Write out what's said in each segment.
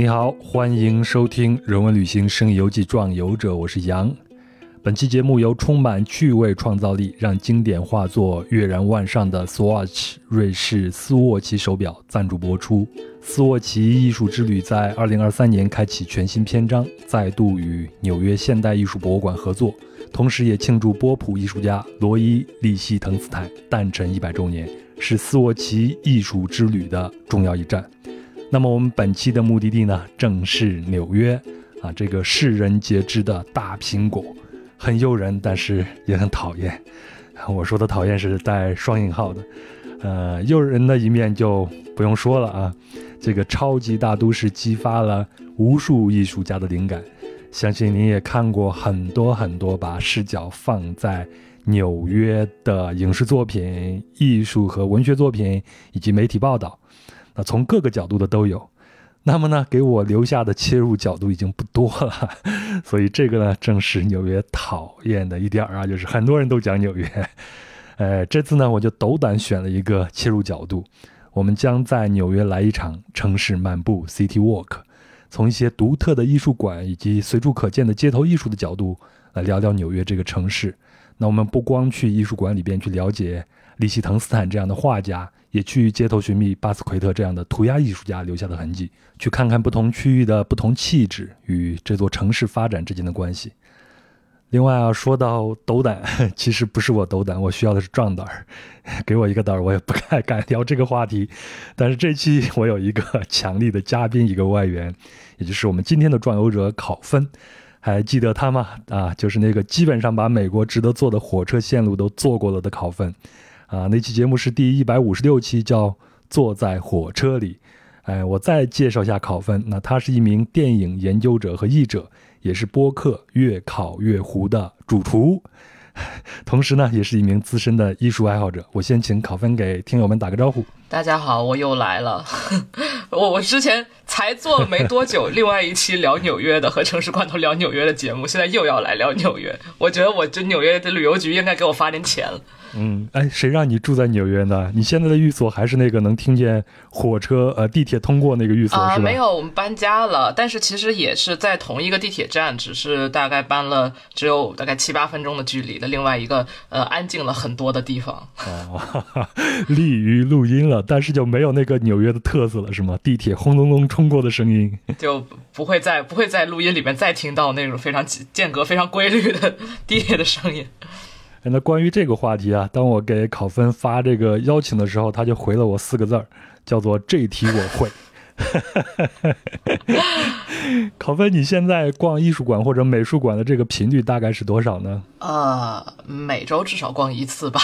你好，欢迎收听《人文旅行声游记壮游者》，我是杨。本期节目由充满趣味创造力，让经典画作跃然万上的 Swatch 瑞士斯沃琪手表赞助播出。斯沃琪艺术之旅在2023年开启全新篇章，再度与纽约现代艺术博物馆合作，同时也庆祝波普艺术家罗伊·利希滕斯坦诞辰一百周年，是斯沃琪艺术之旅的重要一站。那么我们本期的目的地呢，正是纽约啊，这个世人皆知的大苹果。很诱人，但是也很讨厌。我说的讨厌是带双引号的。呃，诱人的一面就不用说了啊。这个超级大都市激发了无数艺术家的灵感。相信您也看过很多很多把视角放在纽约的影视作品、艺术和文学作品以及媒体报道。从各个角度的都有。那么呢，给我留下的切入角度已经不多了，所以这个呢，正是纽约讨厌的一点啊，就是很多人都讲纽约。呃，这次呢，我就斗胆选了一个切入角度，我们将在纽约来一场城市漫步 （City Walk），从一些独特的艺术馆以及随处可见的街头艺术的角度来聊聊纽约这个城市。那我们不光去艺术馆里边去了解利希滕斯坦这样的画家。也去街头寻觅巴斯奎特这样的涂鸦艺术家留下的痕迹，去看看不同区域的不同气质与这座城市发展之间的关系。另外啊，说到斗胆，其实不是我斗胆，我需要的是壮胆儿。给我一个胆儿，我也不太敢聊这个话题。但是这期我有一个 强力的嘉宾，一个外援，也就是我们今天的壮游者考分。还记得他吗？啊，就是那个基本上把美国值得坐的火车线路都坐过了的考分。啊，那期节目是第一百五十六期，叫《坐在火车里》。哎，我再介绍一下考分。那他是一名电影研究者和译者，也是播客《越考越糊》的主厨，同时呢，也是一名资深的艺术爱好者。我先请考分给听友们打个招呼。大家好，我又来了。我我之前才做了没多久，另外一期聊纽约的和城市罐头聊纽约的节目，现在又要来聊纽约。我觉得我这纽约的旅游局应该给我发点钱了。嗯，哎，谁让你住在纽约呢？你现在的寓所还是那个能听见火车、呃地铁通过那个寓所是吧？没有，我们搬家了，但是其实也是在同一个地铁站，只是大概搬了只有大概七八分钟的距离的另外一个呃安静了很多的地方。哦，利于录音了，但是就没有那个纽约的特色了，是吗？地铁轰隆隆冲过的声音，就不会在不会在录音里面再听到那种非常间隔非常规律的地铁的声音。那关于这个话题啊，当我给考分发这个邀请的时候，他就回了我四个字儿，叫做“这题我会”。考分，你现在逛艺术馆或者美术馆的这个频率大概是多少呢？呃，每周至少逛一次吧。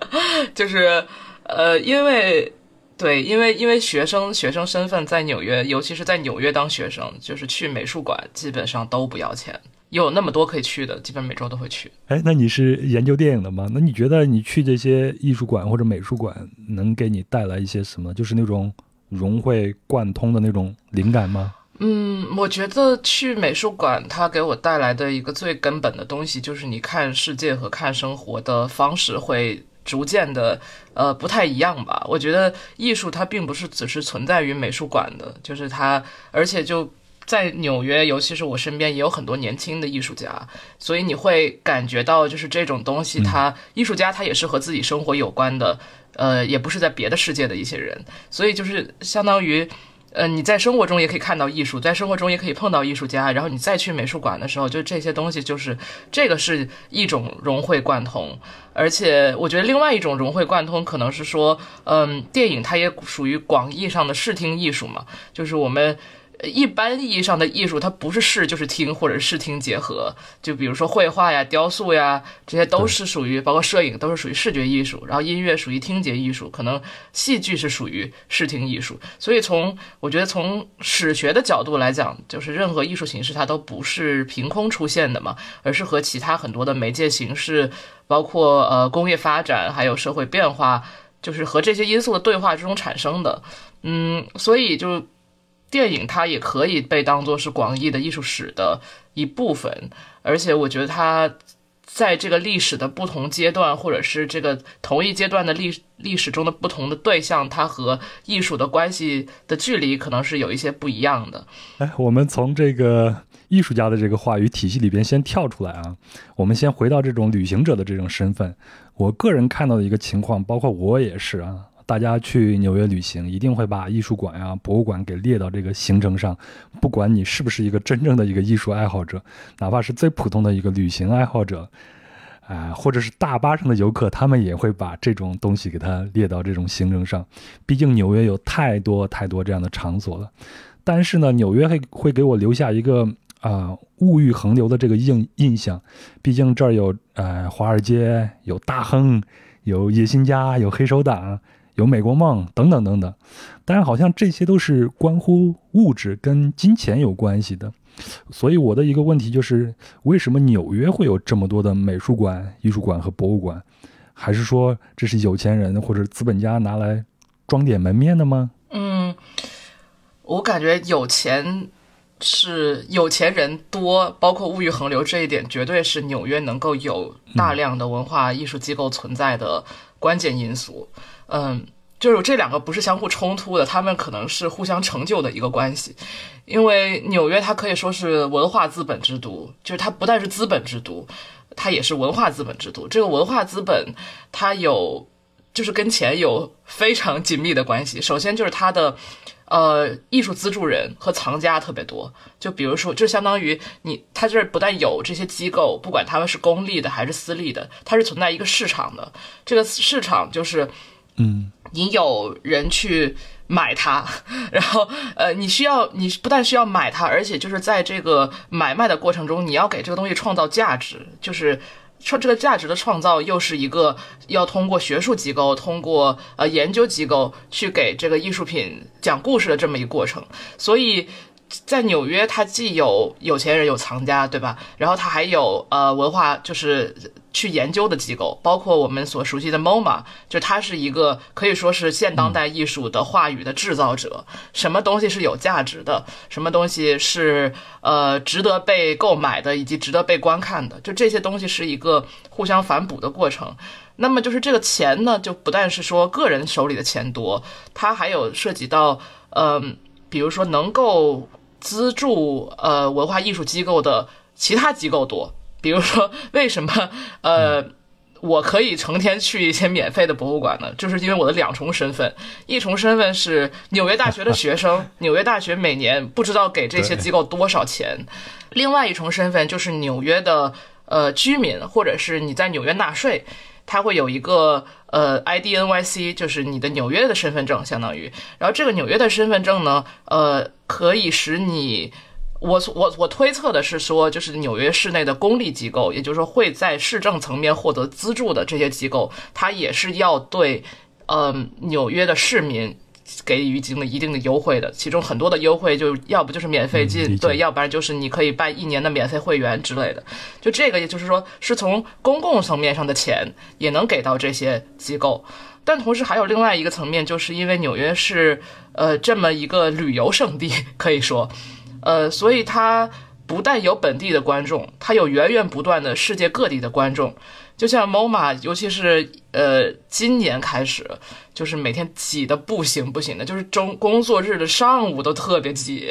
就是呃，因为对，因为因为学生学生身份在纽约，尤其是在纽约当学生，就是去美术馆基本上都不要钱。有那么多可以去的，基本每周都会去。哎，那你是研究电影的吗？那你觉得你去这些艺术馆或者美术馆，能给你带来一些什么？就是那种融会贯通的那种灵感吗？嗯，我觉得去美术馆，它给我带来的一个最根本的东西，就是你看世界和看生活的方式会逐渐的呃不太一样吧。我觉得艺术它并不是只是存在于美术馆的，就是它，而且就。在纽约，尤其是我身边也有很多年轻的艺术家，所以你会感觉到，就是这种东西，它艺术家他也是和自己生活有关的，呃，也不是在别的世界的一些人，所以就是相当于，呃，你在生活中也可以看到艺术，在生活中也可以碰到艺术家，然后你再去美术馆的时候，就这些东西就是这个是一种融会贯通，而且我觉得另外一种融会贯通可能是说，嗯，电影它也属于广义上的视听艺术嘛，就是我们。一般意义上的艺术，它不是视就是听，或者视听结合。就比如说绘画呀、雕塑呀，这些都是属于，包括摄影都是属于视觉艺术。然后音乐属于听觉艺术，可能戏剧是属于视听艺术。所以从我觉得从史学的角度来讲，就是任何艺术形式它都不是凭空出现的嘛，而是和其他很多的媒介形式，包括呃工业发展还有社会变化，就是和这些因素的对话之中产生的。嗯，所以就。电影它也可以被当作是广义的艺术史的一部分，而且我觉得它在这个历史的不同阶段，或者是这个同一阶段的历历史中的不同的对象，它和艺术的关系的距离可能是有一些不一样的。哎，我们从这个艺术家的这个话语体系里边先跳出来啊，我们先回到这种旅行者的这种身份。我个人看到的一个情况，包括我也是啊，大家去纽约旅行一定会把艺术馆呀、博物馆给列到这个行程上，不管你是不是一个真正的一个艺术爱好者，哪怕是最普通的一个旅行爱好者。啊，或者是大巴上的游客，他们也会把这种东西给它列到这种行程上。毕竟纽约有太多太多这样的场所了。但是呢，纽约会会给我留下一个啊物欲横流的这个印印象。毕竟这儿有呃华尔街，有大亨，有野心家，有黑手党，有美国梦等等等等。但是好像这些都是关乎物质跟金钱有关系的。所以我的一个问题就是，为什么纽约会有这么多的美术馆、艺术馆和博物馆？还是说这是有钱人或者资本家拿来装点门面的吗？嗯，我感觉有钱是有钱人多，包括物欲横流这一点，绝对是纽约能够有大量的文化艺术机构存在的关键因素。嗯。嗯就是这两个不是相互冲突的，他们可能是互相成就的一个关系。因为纽约它可以说是文化资本之都，就是它不但是资本之都，它也是文化资本之都。这个文化资本它有，就是跟钱有非常紧密的关系。首先就是它的，呃，艺术资助人和藏家特别多。就比如说，就相当于你，它这不但有这些机构，不管他们是公立的还是私立的，它是存在一个市场的。这个市场就是，嗯。你有人去买它，然后呃，你需要你不但需要买它，而且就是在这个买卖的过程中，你要给这个东西创造价值，就是创这个价值的创造又是一个要通过学术机构、通过呃研究机构去给这个艺术品讲故事的这么一个过程，所以。在纽约，它既有有钱人有藏家，对吧？然后它还有呃文化，就是去研究的机构，包括我们所熟悉的 MoMA，就它是一个可以说是现当代艺术的话语的制造者。什么东西是有价值的？什么东西是呃值得被购买的，以及值得被观看的？就这些东西是一个互相反哺的过程。那么就是这个钱呢，就不但是说个人手里的钱多，它还有涉及到嗯，比如说能够。资助呃文化艺术机构的其他机构多，比如说为什么呃我可以成天去一些免费的博物馆呢？就是因为我的两重身份，一重身份是纽约大学的学生，纽约大学每年不知道给这些机构多少钱；另外一重身份就是纽约的呃居民，或者是你在纽约纳税。它会有一个呃 ID NYC，就是你的纽约的身份证，相当于。然后这个纽约的身份证呢，呃，可以使你，我我我推测的是说，就是纽约市内的公立机构，也就是说会在市政层面获得资助的这些机构，它也是要对，嗯，纽约的市民。给予一定的一定的优惠的，其中很多的优惠就要不就是免费进，对，要不然就是你可以办一年的免费会员之类的。就这个，也就是说，是从公共层面上的钱也能给到这些机构，但同时还有另外一个层面，就是因为纽约是呃这么一个旅游胜地，可以说，呃，所以它不但有本地的观众，它有源源不断的世界各地的观众。就像 MoMA，尤其是呃今年开始，就是每天挤的不行不行的，就是中工作日的上午都特别挤。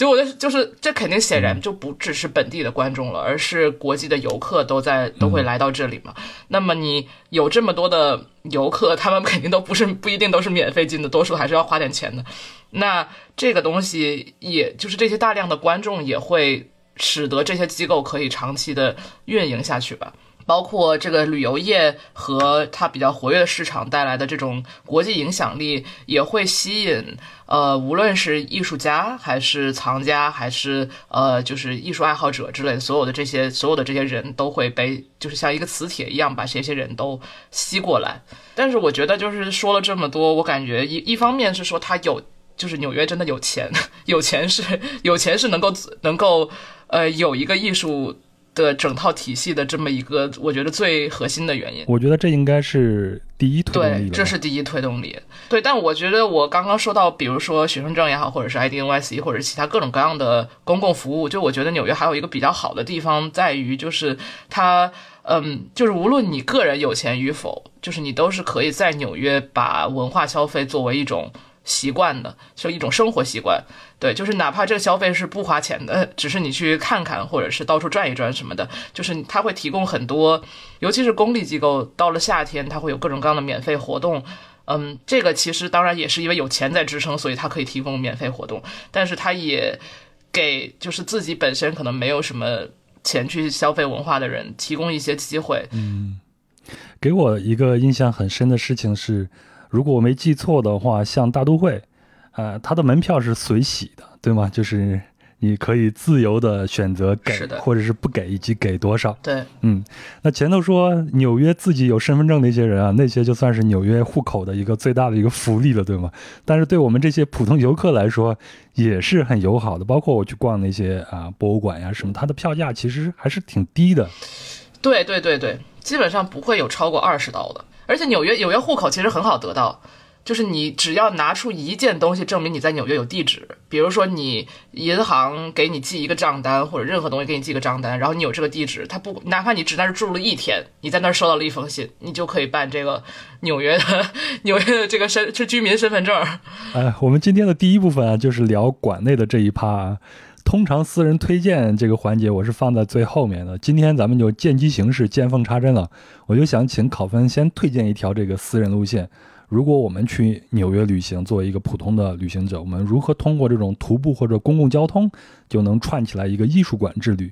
就我觉得，就是这肯定显然就不只是本地的观众了，而是国际的游客都在都会来到这里嘛。那么你有这么多的游客，他们肯定都不是不一定都是免费进的，多数还是要花点钱的。那这个东西，也就是这些大量的观众也会使得这些机构可以长期的运营下去吧。包括这个旅游业和它比较活跃的市场带来的这种国际影响力，也会吸引呃，无论是艺术家还是藏家，还是呃，就是艺术爱好者之类的，所有的这些所有的这些人都会被，就是像一个磁铁一样把这些人都吸过来。但是我觉得，就是说了这么多，我感觉一一方面是说他有，就是纽约真的有钱，有钱是有钱是能够能够呃有一个艺术。的整套体系的这么一个，我觉得最核心的原因，我觉得这应该是第一推动力。对，这是第一推动力。对，但我觉得我刚刚说到，比如说学生证也好，或者是 IDNYC，或者是其他各种各样的公共服务，就我觉得纽约还有一个比较好的地方在于，就是它。嗯，就是无论你个人有钱与否，就是你都是可以在纽约把文化消费作为一种习惯的，就一种生活习惯。对，就是哪怕这个消费是不花钱的，只是你去看看，或者是到处转一转什么的，就是它会提供很多，尤其是公立机构，到了夏天，它会有各种各样的免费活动。嗯，这个其实当然也是因为有钱在支撑，所以它可以提供免费活动，但是它也给就是自己本身可能没有什么钱去消费文化的人提供一些机会。嗯，给我一个印象很深的事情是，如果我没记错的话，像大都会，呃，它的门票是随喜的，对吗？就是。你可以自由的选择给或者是不给，以及给多少。对，嗯，那前头说纽约自己有身份证那些人啊，那些就算是纽约户口的一个最大的一个福利了，对吗？但是对我们这些普通游客来说，也是很友好的。包括我去逛那些啊博物馆呀什么，它的票价其实还是挺低的。对对对对，基本上不会有超过二十刀的。而且纽约纽约户口其实很好得到。就是你只要拿出一件东西证明你在纽约有地址，比如说你银行给你寄一个账单，或者任何东西给你寄个账单，然后你有这个地址，他不哪怕你只在那住了一天，你在那儿收到了一封信，你就可以办这个纽约的纽约的这个身是居民身份证。哎，我们今天的第一部分啊，就是聊馆内的这一趴。通常私人推荐这个环节我是放在最后面的，今天咱们就见机行事，见缝插针了。我就想请考分先推荐一条这个私人路线。如果我们去纽约旅行，作为一个普通的旅行者，我们如何通过这种徒步或者公共交通就能串起来一个艺术馆之旅？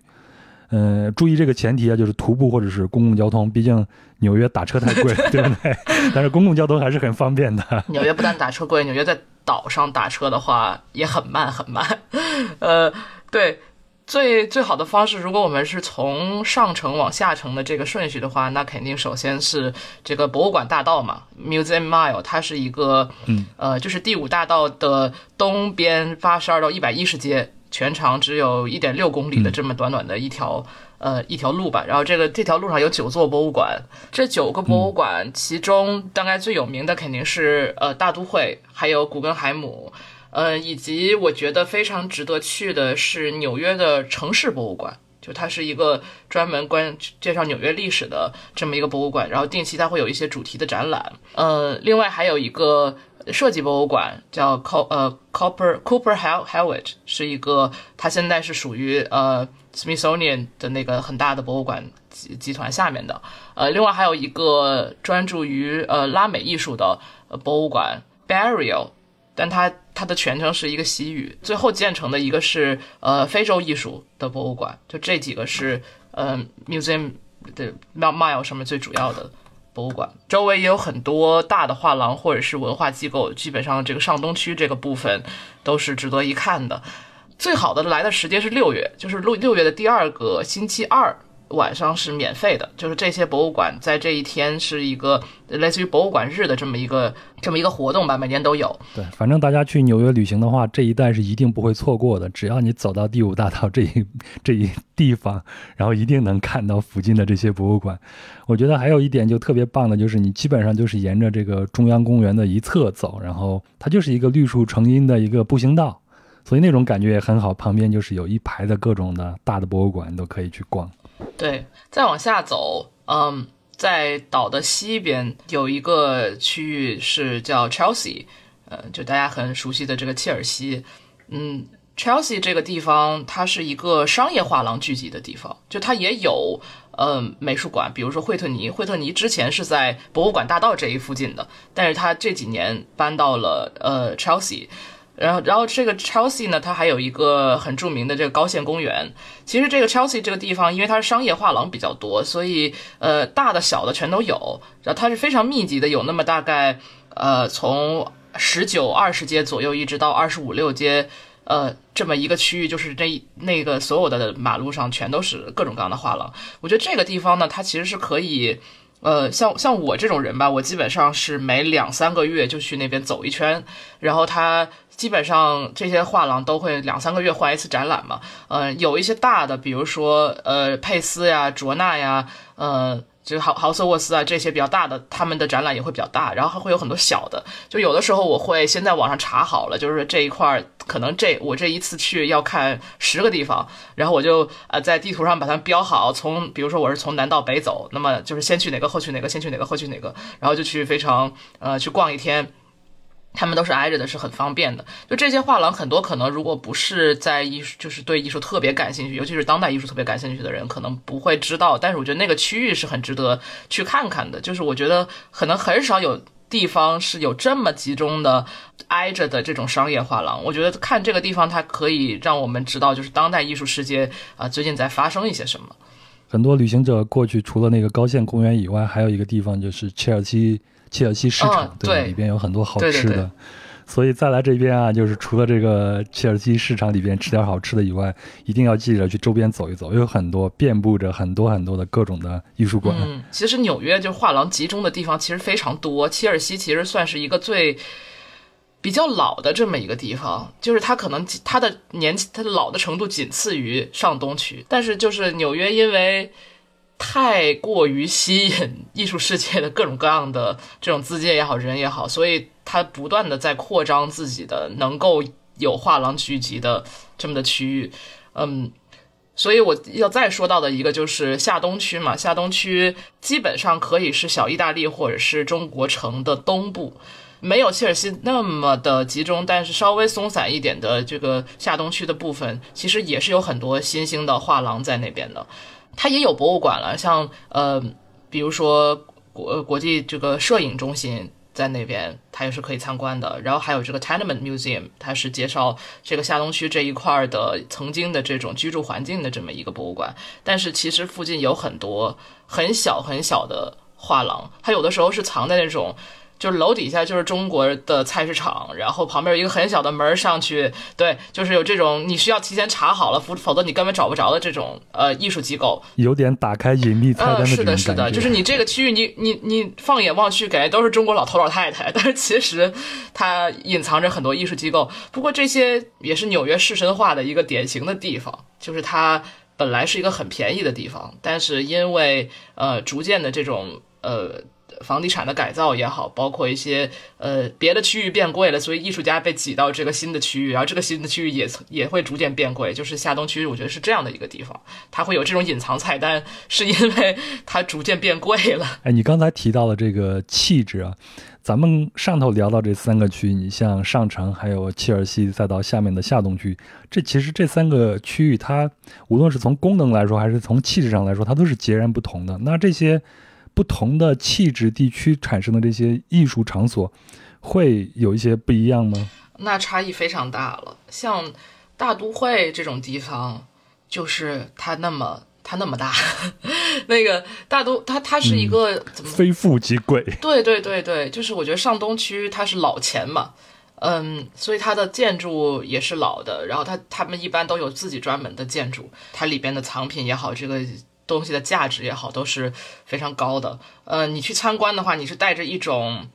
嗯，注意这个前提啊，就是徒步或者是公共交通，毕竟纽约打车太贵，对不对？但是公共交通还是很方便的。纽约不但打车贵，纽约在岛上打车的话也很慢很慢。呃，对。最最好的方式，如果我们是从上城往下城的这个顺序的话，那肯定首先是这个博物馆大道嘛，Museum Mile，它是一个，嗯，呃，就是第五大道的东边八十二到一百一十街，全长只有一点六公里的这么短短的一条，呃，一条路吧。然后这个这条路上有九座博物馆，这九个博物馆其中大概最有名的肯定是呃大都会，还有古根海姆。呃，以及我觉得非常值得去的是纽约的城市博物馆，就它是一个专门关介绍纽约历史的这么一个博物馆，然后定期它会有一些主题的展览。呃，另外还有一个设计博物馆叫 Co 呃 Cooper Cooper Hewitt，是一个它现在是属于呃 Smithsonian 的那个很大的博物馆集集团下面的。呃，另外还有一个专注于呃拉美艺术的博物馆 Burial。但它它的全称是一个西语，最后建成的一个是呃非洲艺术的博物馆，就这几个是呃 museum 的 mile 上面最主要的博物馆，周围也有很多大的画廊或者是文化机构，基本上这个上东区这个部分都是值得一看的。最好的来的时间是六月，就是六六月的第二个星期二。晚上是免费的，就是这些博物馆在这一天是一个类似于博物馆日的这么一个这么一个活动吧，每年都有。对，反正大家去纽约旅行的话，这一带是一定不会错过的。只要你走到第五大道这一 这一地方，然后一定能看到附近的这些博物馆。我觉得还有一点就特别棒的，就是你基本上就是沿着这个中央公园的一侧走，然后它就是一个绿树成荫的一个步行道，所以那种感觉也很好。旁边就是有一排的各种的大的博物馆，都可以去逛。对，再往下走，嗯，在岛的西边有一个区域是叫 Chelsea，呃，就大家很熟悉的这个切尔西，嗯，Chelsea 这个地方它是一个商业画廊聚集的地方，就它也有呃美术馆，比如说惠特尼，惠特尼之前是在博物馆大道这一附近的，但是它这几年搬到了呃 Chelsea。然后，然后这个 Chelsea 呢，它还有一个很著名的这个高线公园。其实这个 Chelsea 这个地方，因为它是商业画廊比较多，所以呃，大的小的全都有。然后它是非常密集的，有那么大概呃，从十九二十街左右一直到二十五六街，呃，这么一个区域，就是这那个所有的马路上全都是各种各样的画廊。我觉得这个地方呢，它其实是可以。呃，像像我这种人吧，我基本上是每两三个月就去那边走一圈，然后它基本上这些画廊都会两三个月换一次展览嘛。呃，有一些大的，比如说呃佩斯呀、卓纳呀，呃，就豪豪瑟沃斯啊这些比较大的，他们的展览也会比较大，然后还会有很多小的。就有的时候我会先在网上查好了，就是这一块可能这我这一次去要看十个地方，然后我就呃在地图上把它标好，从比如说我是从南到北走，那么就是先去哪个后去哪个，先去哪个后去哪个，然后就去非常呃去逛一天。他们都是挨着的，是很方便的。就这些画廊，很多可能如果不是在艺术，就是对艺术特别感兴趣，尤其是当代艺术特别感兴趣的人，可能不会知道。但是我觉得那个区域是很值得去看看的。就是我觉得可能很少有地方是有这么集中的挨着的这种商业画廊。我觉得看这个地方，它可以让我们知道，就是当代艺术世界啊最近在发生一些什么。很多旅行者过去，除了那个高线公园以外，还有一个地方就是切尔西。切尔西市场对里边有很多好吃的，所以再来这边啊，就是除了这个切尔西市场里边吃点好吃的以外，一定要记着去周边走一走，有很多遍布着很多很多的各种的艺术馆。嗯，其实纽约就画廊集中的地方其实非常多，切尔西其实算是一个最比较老的这么一个地方，就是它可能它的年它的老的程度仅次于上东区，但是就是纽约因为。太过于吸引艺术世界的各种各样的这种资金也好，人也好，所以他不断的在扩张自己的能够有画廊聚集的这么的区域。嗯，所以我要再说到的一个就是下东区嘛，下东区基本上可以是小意大利或者是中国城的东部，没有切尔西那么的集中，但是稍微松散一点的这个下东区的部分，其实也是有很多新兴的画廊在那边的。它也有博物馆了，像呃，比如说国国际这个摄影中心在那边，它也是可以参观的。然后还有这个 Tenement Museum，它是介绍这个下东区这一块的曾经的这种居住环境的这么一个博物馆。但是其实附近有很多很小很小的画廊，它有的时候是藏在那种。就是楼底下就是中国的菜市场，然后旁边有一个很小的门上去，对，就是有这种你需要提前查好了，否否则你根本找不着的这种呃艺术机构，有点打开隐秘菜单的是的，是的，就是你这个区域，你你你放眼望去，感觉都是中国老头老太太，但是其实它隐藏着很多艺术机构。不过这些也是纽约市神话的一个典型的地方，就是它本来是一个很便宜的地方，但是因为呃逐渐的这种呃。房地产的改造也好，包括一些呃别的区域变贵了，所以艺术家被挤到这个新的区域，然后这个新的区域也也会逐渐变贵。就是下东区，我觉得是这样的一个地方，它会有这种隐藏菜单，是因为它逐渐变贵了。哎，你刚才提到了这个气质啊，咱们上头聊到这三个区，你像上城，还有切尔西，再到下面的下东区，这其实这三个区域，它无论是从功能来说，还是从气质上来说，它都是截然不同的。那这些。不同的气质地区产生的这些艺术场所，会有一些不一样吗？那差异非常大了。像大都会这种地方，就是它那么它那么大，那个大都它它是一个怎么非富即贵？对对对对，就是我觉得上东区它是老钱嘛，嗯，所以它的建筑也是老的，然后它他们一般都有自己专门的建筑，它里边的藏品也好，这个。东西的价值也好，都是非常高的。呃，你去参观的话，你是带着一种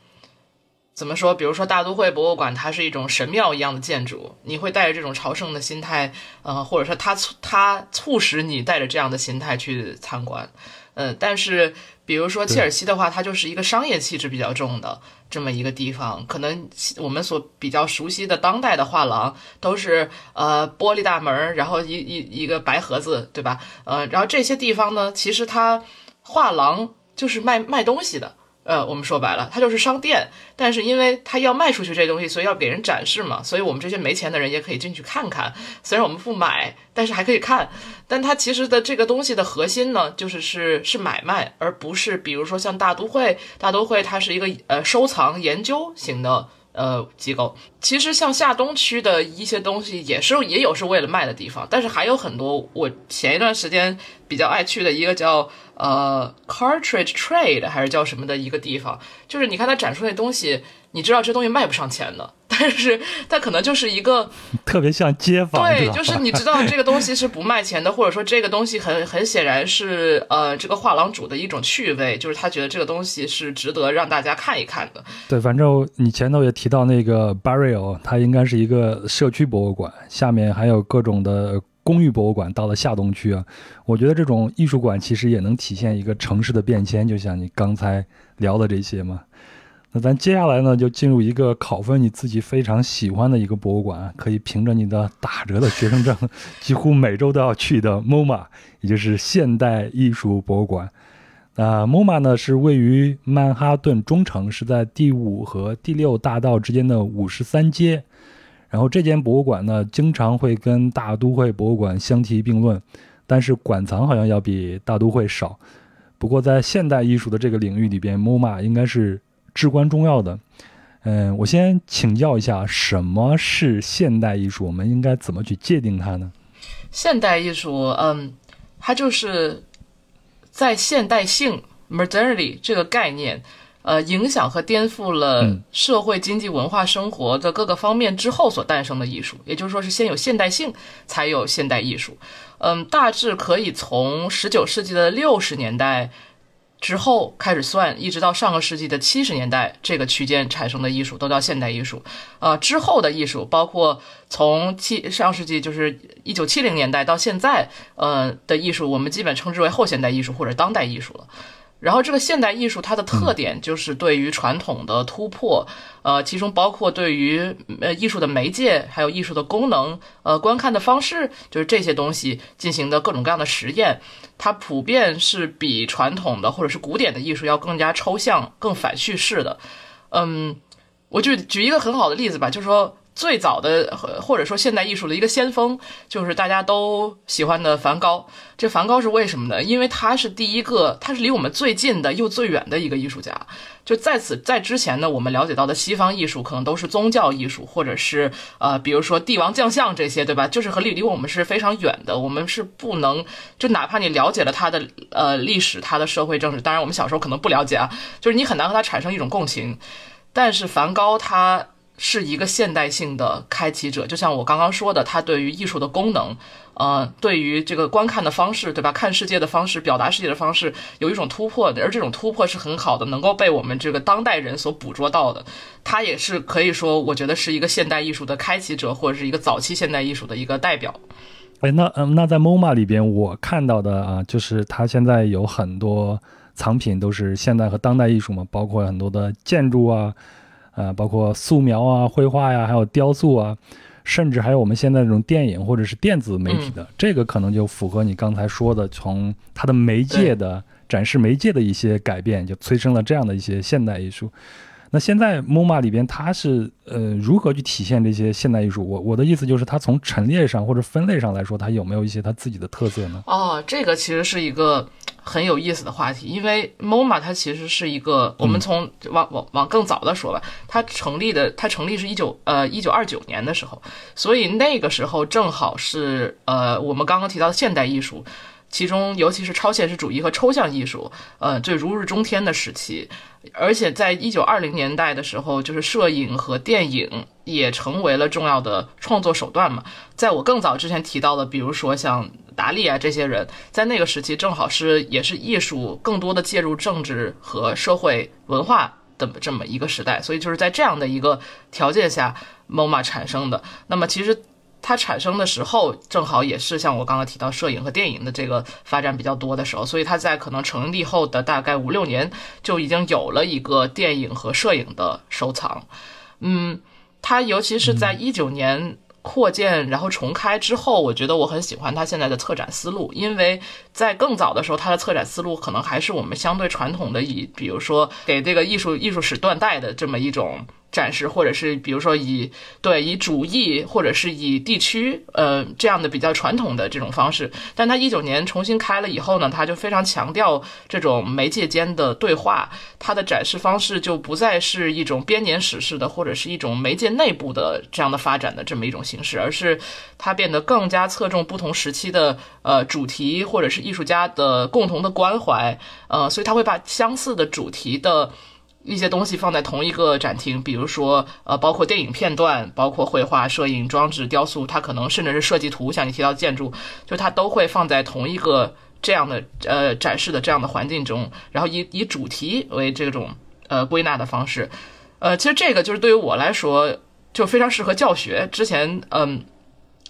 怎么说？比如说大都会博物馆，它是一种神庙一样的建筑，你会带着这种朝圣的心态，呃，或者说它促它促使你带着这样的心态去参观。呃，但是比如说切尔西的话，它就是一个商业气质比较重的。这么一个地方，可能我们所比较熟悉的当代的画廊都是呃玻璃大门，然后一一一个白盒子，对吧？呃，然后这些地方呢，其实它画廊就是卖卖东西的。呃，我们说白了，它就是商店，但是因为它要卖出去这东西，所以要给人展示嘛，所以我们这些没钱的人也可以进去看看。虽然我们不买，但是还可以看。但它其实的这个东西的核心呢，就是是是买卖，而不是比如说像大都会，大都会它是一个呃收藏研究型的呃机构。其实像下东区的一些东西也是也有是为了卖的地方，但是还有很多我前一段时间比较爱去的一个叫。呃，cartridge trade 还是叫什么的一个地方，就是你看他展出那东西，你知道这东西卖不上钱的，但是它可能就是一个 特别像街坊，对，就是你知道这个东西是不卖钱的，或者说这个东西很很显然是呃这个画廊主的一种趣味，就是他觉得这个东西是值得让大家看一看的。对，反正你前头也提到那个 Barrio，它应该是一个社区博物馆，下面还有各种的。公寓博物馆到了下东区啊，我觉得这种艺术馆其实也能体现一个城市的变迁，就像你刚才聊的这些嘛。那咱接下来呢，就进入一个考分你自己非常喜欢的一个博物馆，可以凭着你的打折的学生证，几乎每周都要去的 MoMA，也就是现代艺术博物馆。那 MoMA 呢是位于曼哈顿中城，是在第五和第六大道之间的五十三街。然后这间博物馆呢，经常会跟大都会博物馆相提并论，但是馆藏好像要比大都会少。不过在现代艺术的这个领域里边，MoMA 应该是。至关重要的，嗯，我先请教一下，什么是现代艺术？我们应该怎么去界定它呢？现代艺术，嗯，它就是在现代性 （modernity） 这个概念，呃，影响和颠覆了社会、经济、文化、生活的各个方面之后所诞生的艺术。也就是说，是先有现代性，才有现代艺术。嗯，大致可以从十九世纪的六十年代。之后开始算，一直到上个世纪的七十年代这个区间产生的艺术都叫现代艺术。呃，之后的艺术包括从七上世纪就是一九七零年代到现在，呃的艺术，我们基本称之为后现代艺术或者当代艺术了。然后这个现代艺术它的特点就是对于传统的突破，呃，其中包括对于呃艺术的媒介，还有艺术的功能，呃，观看的方式，就是这些东西进行的各种各样的实验，它普遍是比传统的或者是古典的艺术要更加抽象、更反叙事的。嗯，我就举一个很好的例子吧，就是说。最早的或者说现代艺术的一个先锋，就是大家都喜欢的梵高。这梵高是为什么呢？因为他是第一个，他是离我们最近的又最远的一个艺术家。就在此在之前呢，我们了解到的西方艺术可能都是宗教艺术，或者是呃，比如说帝王将相这些，对吧？就是和离离我们是非常远的，我们是不能就哪怕你了解了他的呃历史、他的社会政治，当然我们小时候可能不了解啊，就是你很难和他产生一种共情。但是梵高他。是一个现代性的开启者，就像我刚刚说的，他对于艺术的功能，呃，对于这个观看的方式，对吧？看世界的方式，表达世界的方式，有一种突破的，而这种突破是很好的，能够被我们这个当代人所捕捉到的。他也是可以说，我觉得是一个现代艺术的开启者，或者是一个早期现代艺术的一个代表。哎，那嗯，那在 MoMA 里边，我看到的啊，就是他现在有很多藏品都是现代和当代艺术嘛，包括很多的建筑啊。啊，包括素描啊、绘画呀，还有雕塑啊，甚至还有我们现在这种电影或者是电子媒体的，这个可能就符合你刚才说的，从它的媒介的展示媒介的一些改变，就催生了这样的一些现代艺术。那现在 MoMA 里边它是呃如何去体现这些现代艺术？我我的意思就是它从陈列上或者分类上来说，它有没有一些它自己的特色呢？哦，这个其实是一个很有意思的话题，因为 MoMA 它其实是一个，我们从往往往更早的说吧，它成立的它成立是一九呃一九二九年的时候，所以那个时候正好是呃我们刚刚提到的现代艺术。其中，尤其是超现实主义和抽象艺术，呃，最如日中天的时期。而且，在一九二零年代的时候，就是摄影和电影也成为了重要的创作手段嘛。在我更早之前提到的，比如说像达利啊这些人，在那个时期正好是也是艺术更多的介入政治和社会文化的这么一个时代。所以，就是在这样的一个条件下，MoMA 产生的。那么，其实。它产生的时候，正好也是像我刚刚提到摄影和电影的这个发展比较多的时候，所以它在可能成立后的大概五六年就已经有了一个电影和摄影的收藏。嗯，它尤其是在一九年扩建然后重开之后，我觉得我很喜欢它现在的策展思路，因为在更早的时候，它的策展思路可能还是我们相对传统的，以比如说给这个艺术艺术史断代的这么一种。展示，或者是比如说以对以主义，或者是以地区，呃这样的比较传统的这种方式。但他一九年重新开了以后呢，他就非常强调这种媒介间的对话。他的展示方式就不再是一种编年史式的，或者是一种媒介内部的这样的发展的这么一种形式，而是它变得更加侧重不同时期的呃主题，或者是艺术家的共同的关怀。呃，所以他会把相似的主题的。一些东西放在同一个展厅，比如说，呃，包括电影片段，包括绘画、摄影、装置、雕塑，它可能甚至是设计图，像你提到建筑，就它都会放在同一个这样的呃展示的这样的环境中，然后以以主题为这种呃归纳的方式，呃，其实这个就是对于我来说就非常适合教学。之前，嗯。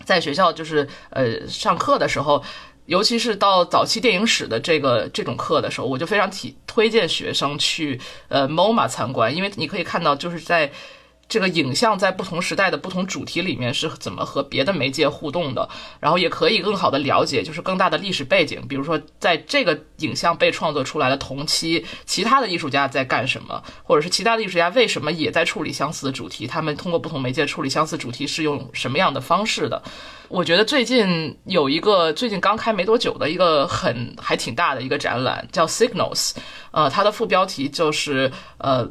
在学校就是呃上课的时候。尤其是到早期电影史的这个这种课的时候，我就非常提推荐学生去呃 MoMA 参观，因为你可以看到就是在这个影像在不同时代的不同主题里面是怎么和别的媒介互动的，然后也可以更好的了解就是更大的历史背景，比如说在这个影像被创作出来的同期，其他的艺术家在干什么，或者是其他的艺术家为什么也在处理相似的主题，他们通过不同媒介处理相似主题是用什么样的方式的。我觉得最近有一个最近刚开没多久的一个很还挺大的一个展览，叫 Signals，呃，它的副标题就是呃。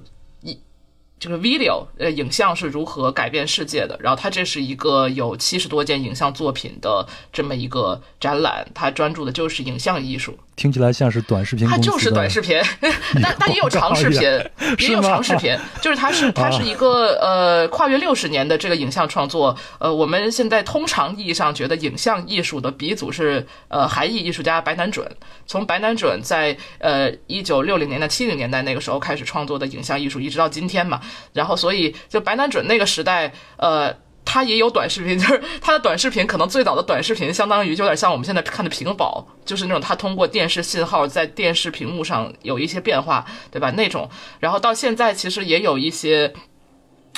这个 video 呃影像是如何改变世界的？然后它这是一个有七十多件影像作品的这么一个展览，它专注的就是影像艺术。听起来像是短视频，它就是短视频，但但也有长视频，也有长视频，就是它是 它是一个呃跨越六十年的这个影像创作。呃，我们现在通常意义上觉得影像艺术的鼻祖是呃韩裔艺术家白南准，从白南准在呃一九六零年代七零年代那个时候开始创作的影像艺术，一直到今天嘛。然后所以就白南准那个时代，呃。他也有短视频，就是他的短视频可能最早的短视频相当于就有点像我们现在看的屏保，就是那种他通过电视信号在电视屏幕上有一些变化，对吧？那种，然后到现在其实也有一些。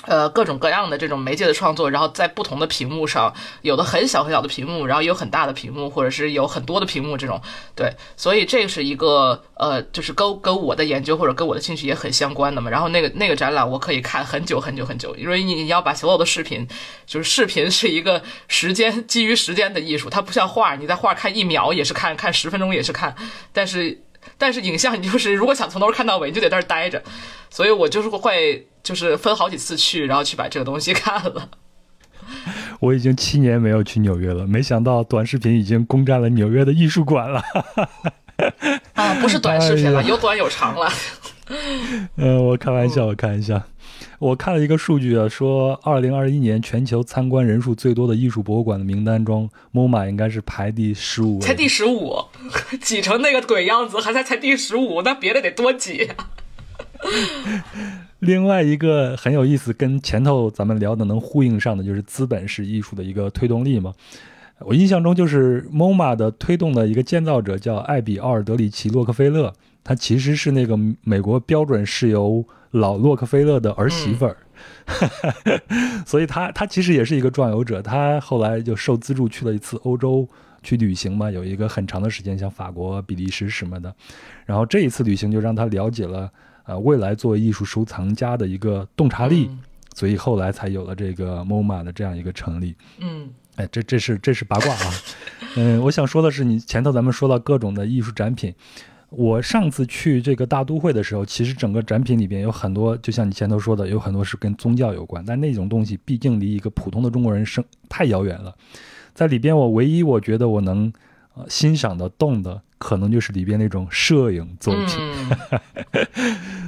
呃，各种各样的这种媒介的创作，然后在不同的屏幕上，有的很小很小的屏幕，然后有很大的屏幕，或者是有很多的屏幕这种，对，所以这是一个呃，就是跟跟我的研究或者跟我的兴趣也很相关的嘛。然后那个那个展览我可以看很久很久很久，因为你你要把所有的视频，就是视频是一个时间基于时间的艺术，它不像画，你在画看一秒也是看看十分钟也是看，但是但是影像你就是如果想从头看到尾，你就得在那儿待着，所以我就是会。就是分好几次去，然后去把这个东西 看了。我已经七年没有去纽约了，没想到短视频已经攻占了纽约的艺术馆了。啊，不是短视频了，有短有长了。嗯，我开玩笑，我开玩笑。我看了一个数据啊，说二零二一年全球参观人数最多的艺术博物馆的名单中，MoMA 应该是排第十五。才第十五，挤成那个鬼样子，还才才第十五，那别的得多挤。另外一个很有意思，跟前头咱们聊的能呼应上的，就是资本是艺术的一个推动力嘛。我印象中就是 MoMA 的推动的一个建造者叫艾比奥尔德里奇洛克菲勒，他其实是那个美国标准石油老洛克菲勒的儿媳妇儿，所以他他其实也是一个壮游者。他后来就受资助去了一次欧洲去旅行嘛，有一个很长的时间，像法国、比利时什么的。然后这一次旅行就让他了解了。呃，未来作为艺术收藏家的一个洞察力，所以后来才有了这个 MoMA 的这样一个成立。嗯，哎，这这是这是八卦啊。嗯，我想说的是，你前头咱们说到各种的艺术展品，我上次去这个大都会的时候，其实整个展品里边有很多，就像你前头说的，有很多是跟宗教有关，但那种东西毕竟离一个普通的中国人生太遥远了。在里边，我唯一我觉得我能欣赏的动的。可能就是里边那种摄影作品，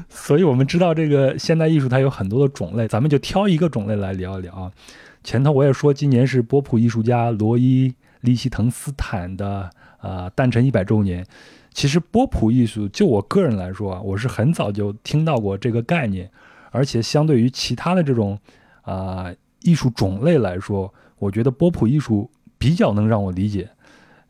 所以我们知道这个现代艺术它有很多的种类，咱们就挑一个种类来聊一聊。前头我也说，今年是波普艺术家罗伊利希滕斯坦的呃诞辰一百周年。其实波普艺术，就我个人来说啊，我是很早就听到过这个概念，而且相对于其他的这种啊艺术种类来说，我觉得波普艺术比较能让我理解，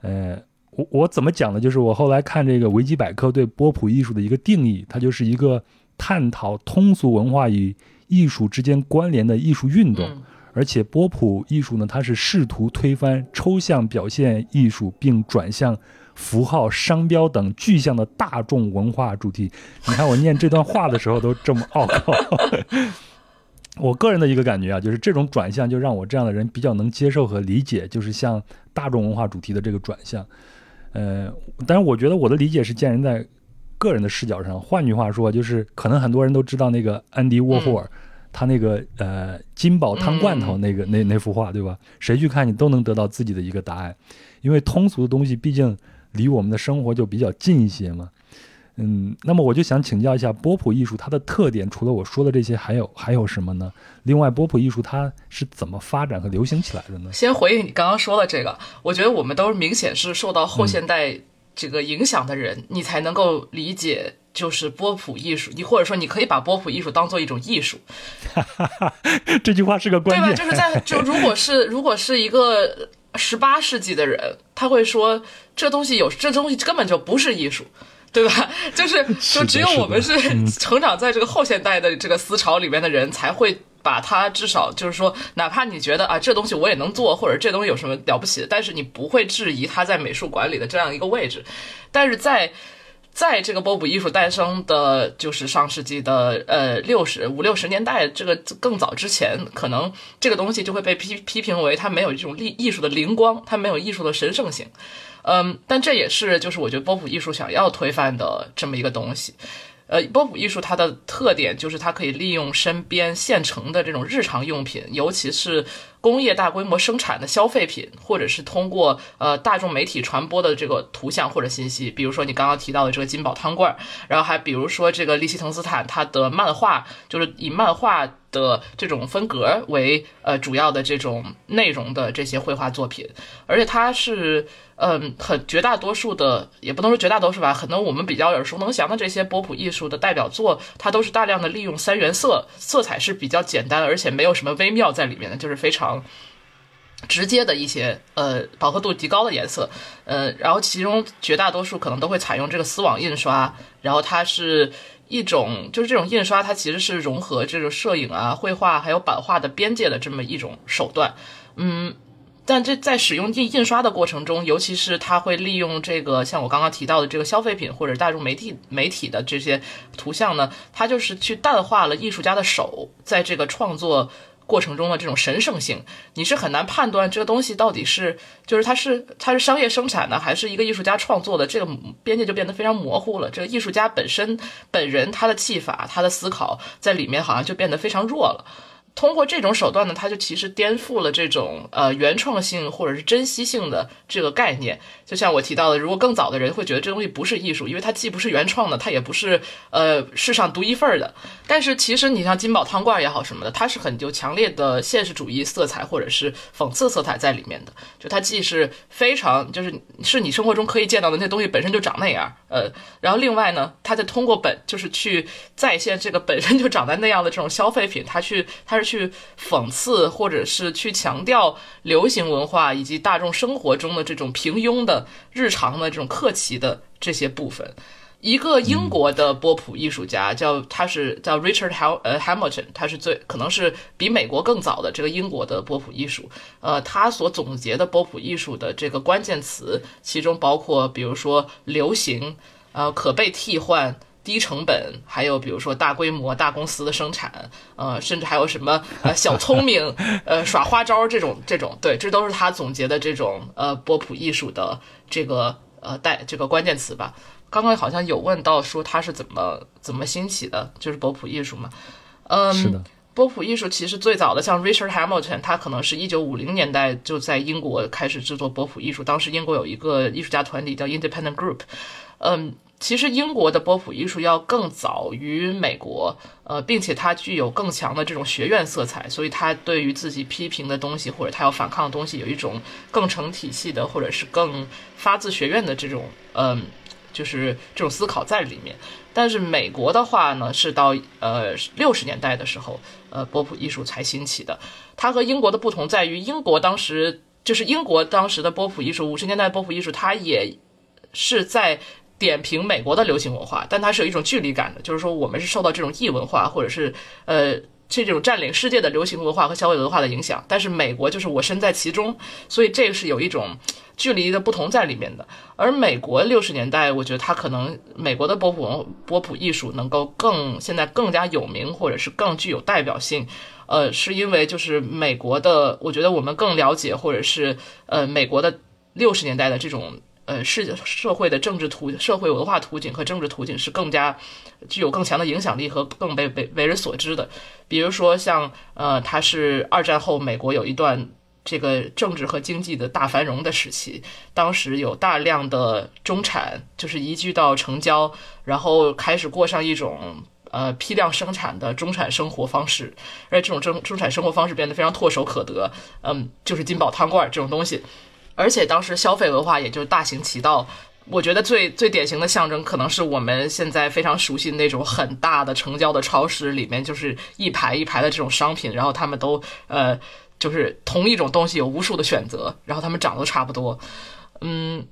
呃。我我怎么讲呢？就是我后来看这个维基百科对波普艺术的一个定义，它就是一个探讨通俗文化与艺术之间关联的艺术运动。而且波普艺术呢，它是试图推翻抽象表现艺术，并转向符号、商标等具象的大众文化主题。你看我念这段话的时候都这么拗口。我个人的一个感觉啊，就是这种转向就让我这样的人比较能接受和理解，就是像大众文化主题的这个转向。呃，但是我觉得我的理解是建立在个人的视角上。换句话说，就是可能很多人都知道那个安迪沃霍尔，他那个呃金宝汤罐头那个那那幅画，对吧？谁去看你都能得到自己的一个答案，因为通俗的东西毕竟离我们的生活就比较近一些嘛。嗯，那么我就想请教一下波普艺术它的特点，除了我说的这些，还有还有什么呢？另外，波普艺术它是怎么发展和流行起来的呢？先回应你刚刚说的这个，我觉得我们都是明显是受到后现代这个影响的人，你才能够理解就是波普艺术，你或者说你可以把波普艺术当做一种艺术，这句话是个关键，对吧？就是在就如果是如果是一个十八世纪的人，他会说这东西有这东西根本就不是艺术，对吧？就是就只有我们是成长在这个后现代的这个思潮里面的人才会。把它至少就是说，哪怕你觉得啊，这东西我也能做，或者这东西有什么了不起的，但是你不会质疑它在美术馆里的这样一个位置。但是在在这个波普艺术诞生的，就是上世纪的呃六十五六十年代，这个更早之前，可能这个东西就会被批批评为它没有这种艺艺术的灵光，它没有艺术的神圣性。嗯，但这也是就是我觉得波普艺术想要推翻的这么一个东西。呃，波普艺术它的特点就是它可以利用身边现成的这种日常用品，尤其是工业大规模生产的消费品，或者是通过呃大众媒体传播的这个图像或者信息，比如说你刚刚提到的这个金宝汤罐，然后还比如说这个利希滕斯坦他的漫画，就是以漫画。的这种风格为呃主要的这种内容的这些绘画作品，而且它是嗯很绝大多数的，也不能说绝大多数吧，很多我们比较耳熟能详的这些波普艺术的代表作，它都是大量的利用三原色，色彩是比较简单，而且没有什么微妙在里面的，就是非常直接的一些呃饱和度极高的颜色，呃，然后其中绝大多数可能都会采用这个丝网印刷，然后它是。一种就是这种印刷，它其实是融合这个摄影啊、绘画还有版画的边界的这么一种手段。嗯，但这在使用印印刷的过程中，尤其是它会利用这个像我刚刚提到的这个消费品或者大众媒体媒体的这些图像呢，它就是去淡化了艺术家的手在这个创作。过程中的这种神圣性，你是很难判断这个东西到底是，就是它是它是商业生产的，还是一个艺术家创作的，这个边界就变得非常模糊了。这个艺术家本身本人他的技法、他的思考在里面好像就变得非常弱了。通过这种手段呢，他就其实颠覆了这种呃原创性或者是珍惜性的这个概念。就像我提到的，如果更早的人会觉得这东西不是艺术，因为它既不是原创的，它也不是呃世上独一份儿的。但是其实你像金宝汤罐也好什么的，它是很有强烈的现实主义色彩或者是讽刺色彩在里面的。就它既是非常就是是你生活中可以见到的那东西本身就长那样，呃，然后另外呢，它在通过本就是去再现这个本身就长在那样的这种消费品，它去它是。去讽刺，或者是去强调流行文化以及大众生活中的这种平庸的日常的这种客气的这些部分。一个英国的波普艺术家叫他是叫 Richard Ham 呃 Hamilton，他是最可能是比美国更早的这个英国的波普艺术。呃，他所总结的波普艺术的这个关键词，其中包括比如说流行，呃，可被替换。低成本，还有比如说大规模大公司的生产，呃，甚至还有什么呃小聪明，呃耍花招这种这种，对，这都是他总结的这种呃波普艺术的这个呃带这个关键词吧。刚刚好像有问到说他是怎么怎么兴起的，就是波普艺术嘛。嗯，是的，波普艺术其实最早的像 Richard Hamilton，他可能是一九五零年代就在英国开始制作波普艺术，当时英国有一个艺术家团体叫 Independent Group，嗯。其实英国的波普艺术要更早于美国，呃，并且它具有更强的这种学院色彩，所以它对于自己批评的东西或者它要反抗的东西，有一种更成体系的或者是更发自学院的这种，嗯，就是这种思考在里面。但是美国的话呢，是到呃六十年代的时候，呃，波普艺术才兴起的。它和英国的不同在于，英国当时就是英国当时的波普艺术，五十年代波普艺术，它也是在。点评美国的流行文化，但它是有一种距离感的，就是说我们是受到这种异文化或者是呃这种占领世界的流行文化和消费文化的影响，但是美国就是我身在其中，所以这个是有一种距离的不同在里面的。而美国六十年代，我觉得它可能美国的波普文波普艺术能够更现在更加有名或者是更具有代表性，呃，是因为就是美国的，我觉得我们更了解或者是呃美国的六十年代的这种。呃，世社会的政治图、社会文化图景和政治图景是更加具有更强的影响力和更被为为人所知的。比如说，像呃，它是二战后美国有一段这个政治和经济的大繁荣的时期，当时有大量的中产就是移居到城郊，然后开始过上一种呃批量生产的中产生活方式，而这种中中产生活方式变得非常唾手可得。嗯，就是金宝汤罐这种东西。而且当时消费文化也就大行其道，我觉得最最典型的象征，可能是我们现在非常熟悉那种很大的成交的超市里面，就是一排一排的这种商品，然后他们都呃，就是同一种东西有无数的选择，然后他们长得都差不多。嗯，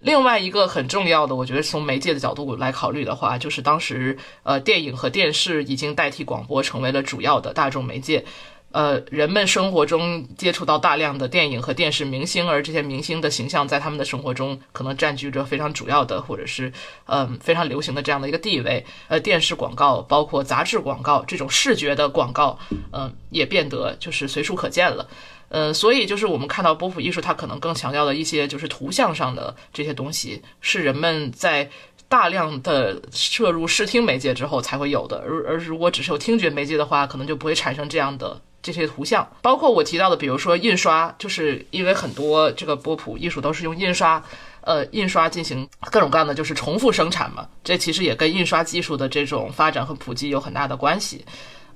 另外一个很重要的，我觉得从媒介的角度来考虑的话，就是当时呃，电影和电视已经代替广播成为了主要的大众媒介。呃，人们生活中接触到大量的电影和电视明星，而这些明星的形象在他们的生活中可能占据着非常主要的，或者是嗯非常流行的这样的一个地位。呃，电视广告，包括杂志广告这种视觉的广告，嗯，也变得就是随处可见了。嗯，所以就是我们看到波普艺术，它可能更强调的一些就是图像上的这些东西，是人们在大量的摄入视听媒介之后才会有的。而而如果只是有听觉媒介的话，可能就不会产生这样的。这些图像，包括我提到的，比如说印刷，就是因为很多这个波普艺术都是用印刷，呃，印刷进行各种各样的就是重复生产嘛，这其实也跟印刷技术的这种发展和普及有很大的关系。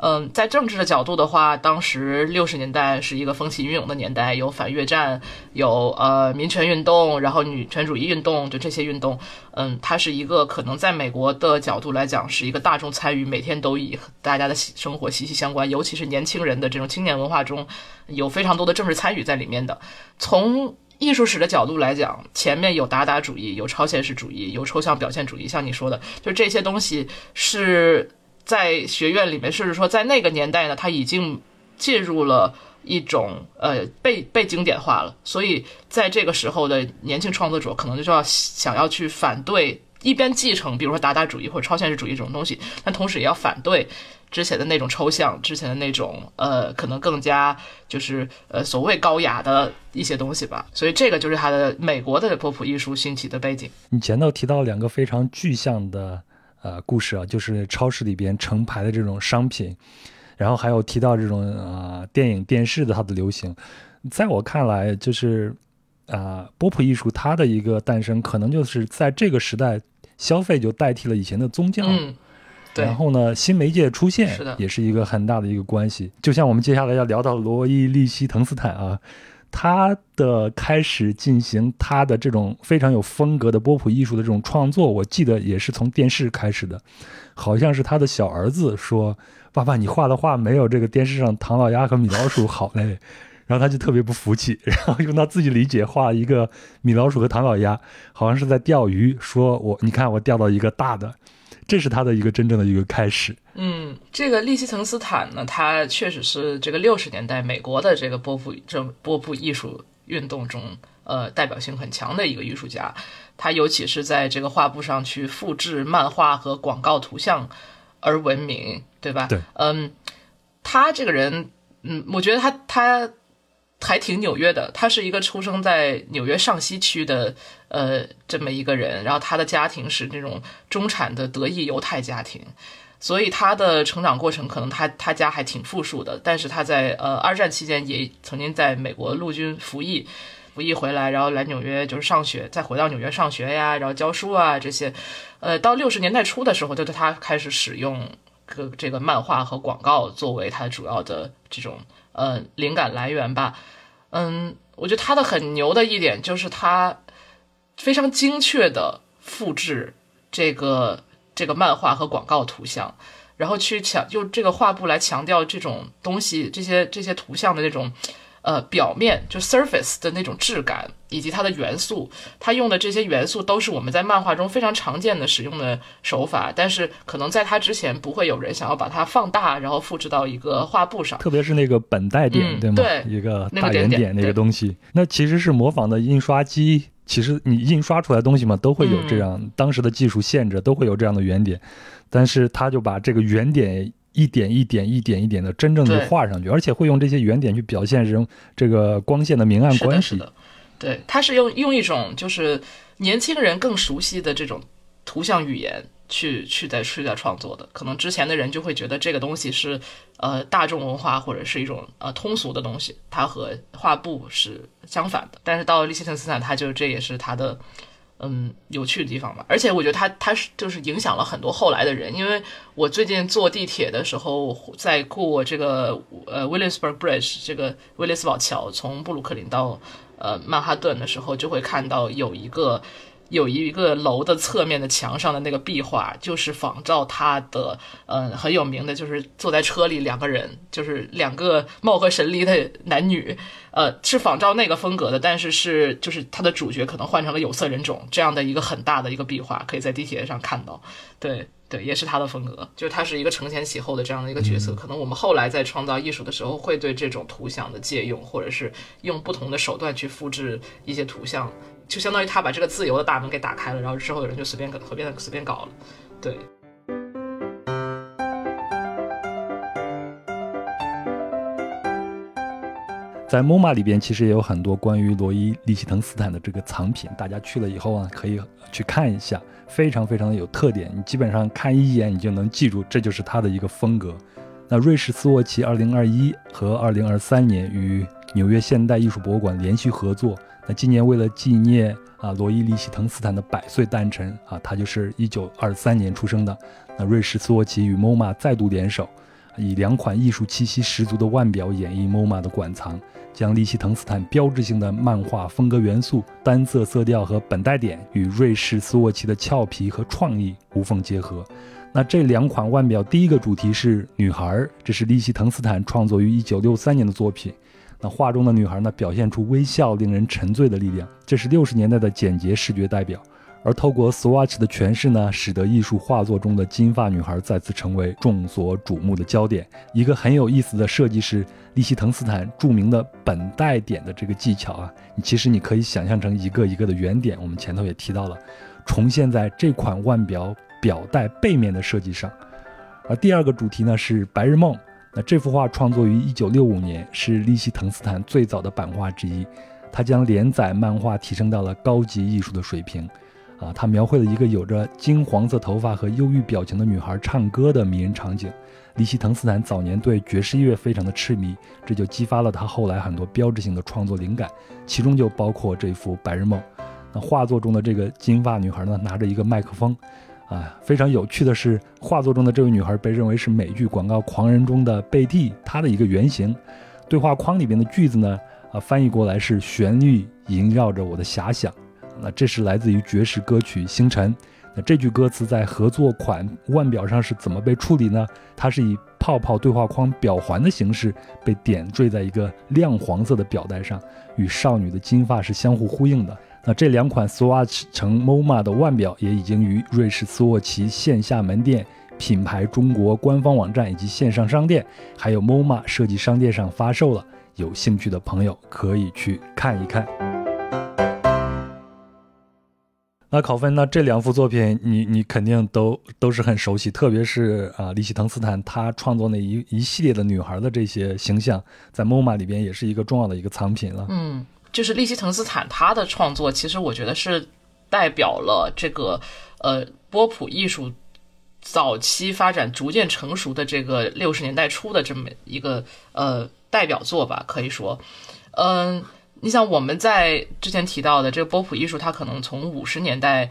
嗯，在政治的角度的话，当时六十年代是一个风起云涌的年代，有反越战，有呃民权运动，然后女权主义运动，就这些运动，嗯，它是一个可能在美国的角度来讲是一个大众参与，每天都以大家的生活息息相关，尤其是年轻人的这种青年文化中有非常多的政治参与在里面的。从艺术史的角度来讲，前面有达达主义，有超现实主义，有抽象表现主义，像你说的，就这些东西是。在学院里面，甚至说在那个年代呢，他已经进入了一种呃被被经典化了。所以在这个时候的年轻创作者，可能就要想要去反对，一边继承，比如说达达主义或者超现实主义这种东西，但同时也要反对之前的那种抽象，之前的那种呃可能更加就是呃所谓高雅的一些东西吧。所以这个就是他的美国的波普艺术兴起的背景。你前头提到两个非常具象的。呃，故事啊，就是超市里边成排的这种商品，然后还有提到这种呃电影电视的它的流行，在我看来，就是啊波普艺术它的一个诞生，可能就是在这个时代消费就代替了以前的宗教，嗯，对，然后呢新媒介出现，是，也是一个很大的一个关系。就像我们接下来要聊到罗伊利希滕斯坦啊。他的开始进行他的这种非常有风格的波普艺术的这种创作，我记得也是从电视开始的，好像是他的小儿子说：“爸爸，你画的画没有这个电视上唐老鸭和米老鼠好嘞。” 然后他就特别不服气，然后用他自己理解画一个米老鼠和唐老鸭，好像是在钓鱼，说我你看我钓到一个大的。这是他的一个真正的一个开始。嗯，这个利希滕斯坦呢，他确实是这个六十年代美国的这个波普这波普艺术运动中，呃，代表性很强的一个艺术家。他尤其是在这个画布上去复制漫画和广告图像而闻名，对吧？对。嗯，他这个人，嗯，我觉得他他。还挺纽约的，他是一个出生在纽约上西区的，呃，这么一个人。然后他的家庭是那种中产的德裔犹太家庭，所以他的成长过程可能他他家还挺富庶的。但是他在呃二战期间也曾经在美国陆军服役，服役回来，然后来纽约就是上学，再回到纽约上学呀，然后教书啊这些。呃，到六十年代初的时候，就是他开始使用个这个漫画和广告作为他主要的这种。呃，灵感来源吧，嗯，我觉得他的很牛的一点就是他非常精确的复制这个这个漫画和广告图像，然后去强用这个画布来强调这种东西，这些这些图像的那种。呃，表面就 surface 的那种质感，以及它的元素，它用的这些元素都是我们在漫画中非常常见的使用的手法，但是可能在它之前不会有人想要把它放大，然后复制到一个画布上。特别是那个本带点，对吗？对，一个大圆点那个东西，那其实是模仿的印刷机。其实你印刷出来的东西嘛，都会有这样，当时的技术限制都会有这样的圆点，但是他就把这个圆点。一点一点一点一点的真正的画上去，而且会用这些圆点去表现人这个光线的明暗关系。是的，对，他是用用一种就是年轻人更熟悉的这种图像语言去去在去在创作的。可能之前的人就会觉得这个东西是呃大众文化或者是一种呃通俗的东西，它和画布是相反的。但是到了利希滕斯坦，他就这也是他的。嗯，有趣的地方吧，而且我觉得他他是就是影响了很多后来的人，因为我最近坐地铁的时候，在过这个呃 Willisburg Bridge 这个威利斯堡桥，从布鲁克林到呃曼哈顿的时候，就会看到有一个有一个楼的侧面的墙上的那个壁画，就是仿照他的，嗯，很有名的，就是坐在车里两个人，就是两个貌合神离的男女，呃，是仿照那个风格的，但是是就是他的主角可能换成了有色人种这样的一个很大的一个壁画，可以在地铁上看到，对。对，也是他的风格，就是他是一个承前启后的这样的一个角色。可能我们后来在创造艺术的时候，会对这种图像的借用，或者是用不同的手段去复制一些图像，就相当于他把这个自由的大门给打开了，然后之后有人就随便随便随便搞了。对。在 MoMA 里边，其实也有很多关于罗伊·利希滕斯坦的这个藏品，大家去了以后啊，可以去看一下。非常非常的有特点，你基本上看一眼你就能记住，这就是他的一个风格。那瑞士斯沃奇2021和2023年与纽约现代艺术博物馆连续合作。今年为了纪念啊罗伊利希滕斯坦的百岁诞辰啊，他就是1923年出生的。那瑞士斯沃琪与 MoMA 再度联手，以两款艺术气息十足的腕表演绎 MoMA 的馆藏。将利希滕斯坦标志性的漫画风格元素、单色色调和本带点与瑞士斯沃琪的俏皮和创意无缝结合。那这两款腕表，第一个主题是女孩，这是利希滕斯坦创作于1963年的作品。那画中的女孩呢，表现出微笑、令人沉醉的力量，这是60年代的简洁视觉代表。而透过 Swatch 的诠释呢，使得艺术画作中的金发女孩再次成为众所瞩目的焦点。一个很有意思的设计是利希滕斯坦著名的本带点的这个技巧啊，其实你可以想象成一个一个的圆点。我们前头也提到了，重现在这款腕表表带背面的设计上。而第二个主题呢是白日梦。那这幅画创作于1965年，是利希滕斯坦最早的版画之一。他将连载漫画提升到了高级艺术的水平。啊，他描绘了一个有着金黄色头发和忧郁表情的女孩唱歌的迷人场景。利希滕斯坦早年对爵士乐非常的痴迷，这就激发了他后来很多标志性的创作灵感，其中就包括这幅《白日梦》。那画作中的这个金发女孩呢，拿着一个麦克风。啊，非常有趣的是，画作中的这位女孩被认为是美剧广告狂人中的贝蒂，她的一个原型。对话框里边的句子呢，啊，翻译过来是“旋律萦绕着我的遐想”。那这是来自于爵士歌曲《星辰》。那这句歌词在合作款腕表上是怎么被处理呢？它是以泡泡对话框表环的形式被点缀在一个亮黄色的表带上，与少女的金发是相互呼应的。那这两款 Swatch 乘 MoMA 的腕表也已经于瑞士斯沃琪线下门店、品牌中国官方网站以及线上商店，还有 MoMA 设计商店上发售了。有兴趣的朋友可以去看一看。那考分，那这两幅作品，你你肯定都都是很熟悉，特别是啊，利希滕斯坦他创作那一一系列的女孩的这些形象，在 MoMA 里边也是一个重要的一个藏品了。嗯，就是利希滕斯坦他的创作，其实我觉得是代表了这个呃波普艺术早期发展逐渐成熟的这个六十年代初的这么一个呃代表作吧，可以说，嗯。你想，我们在之前提到的这个波普艺术，它可能从五十年代，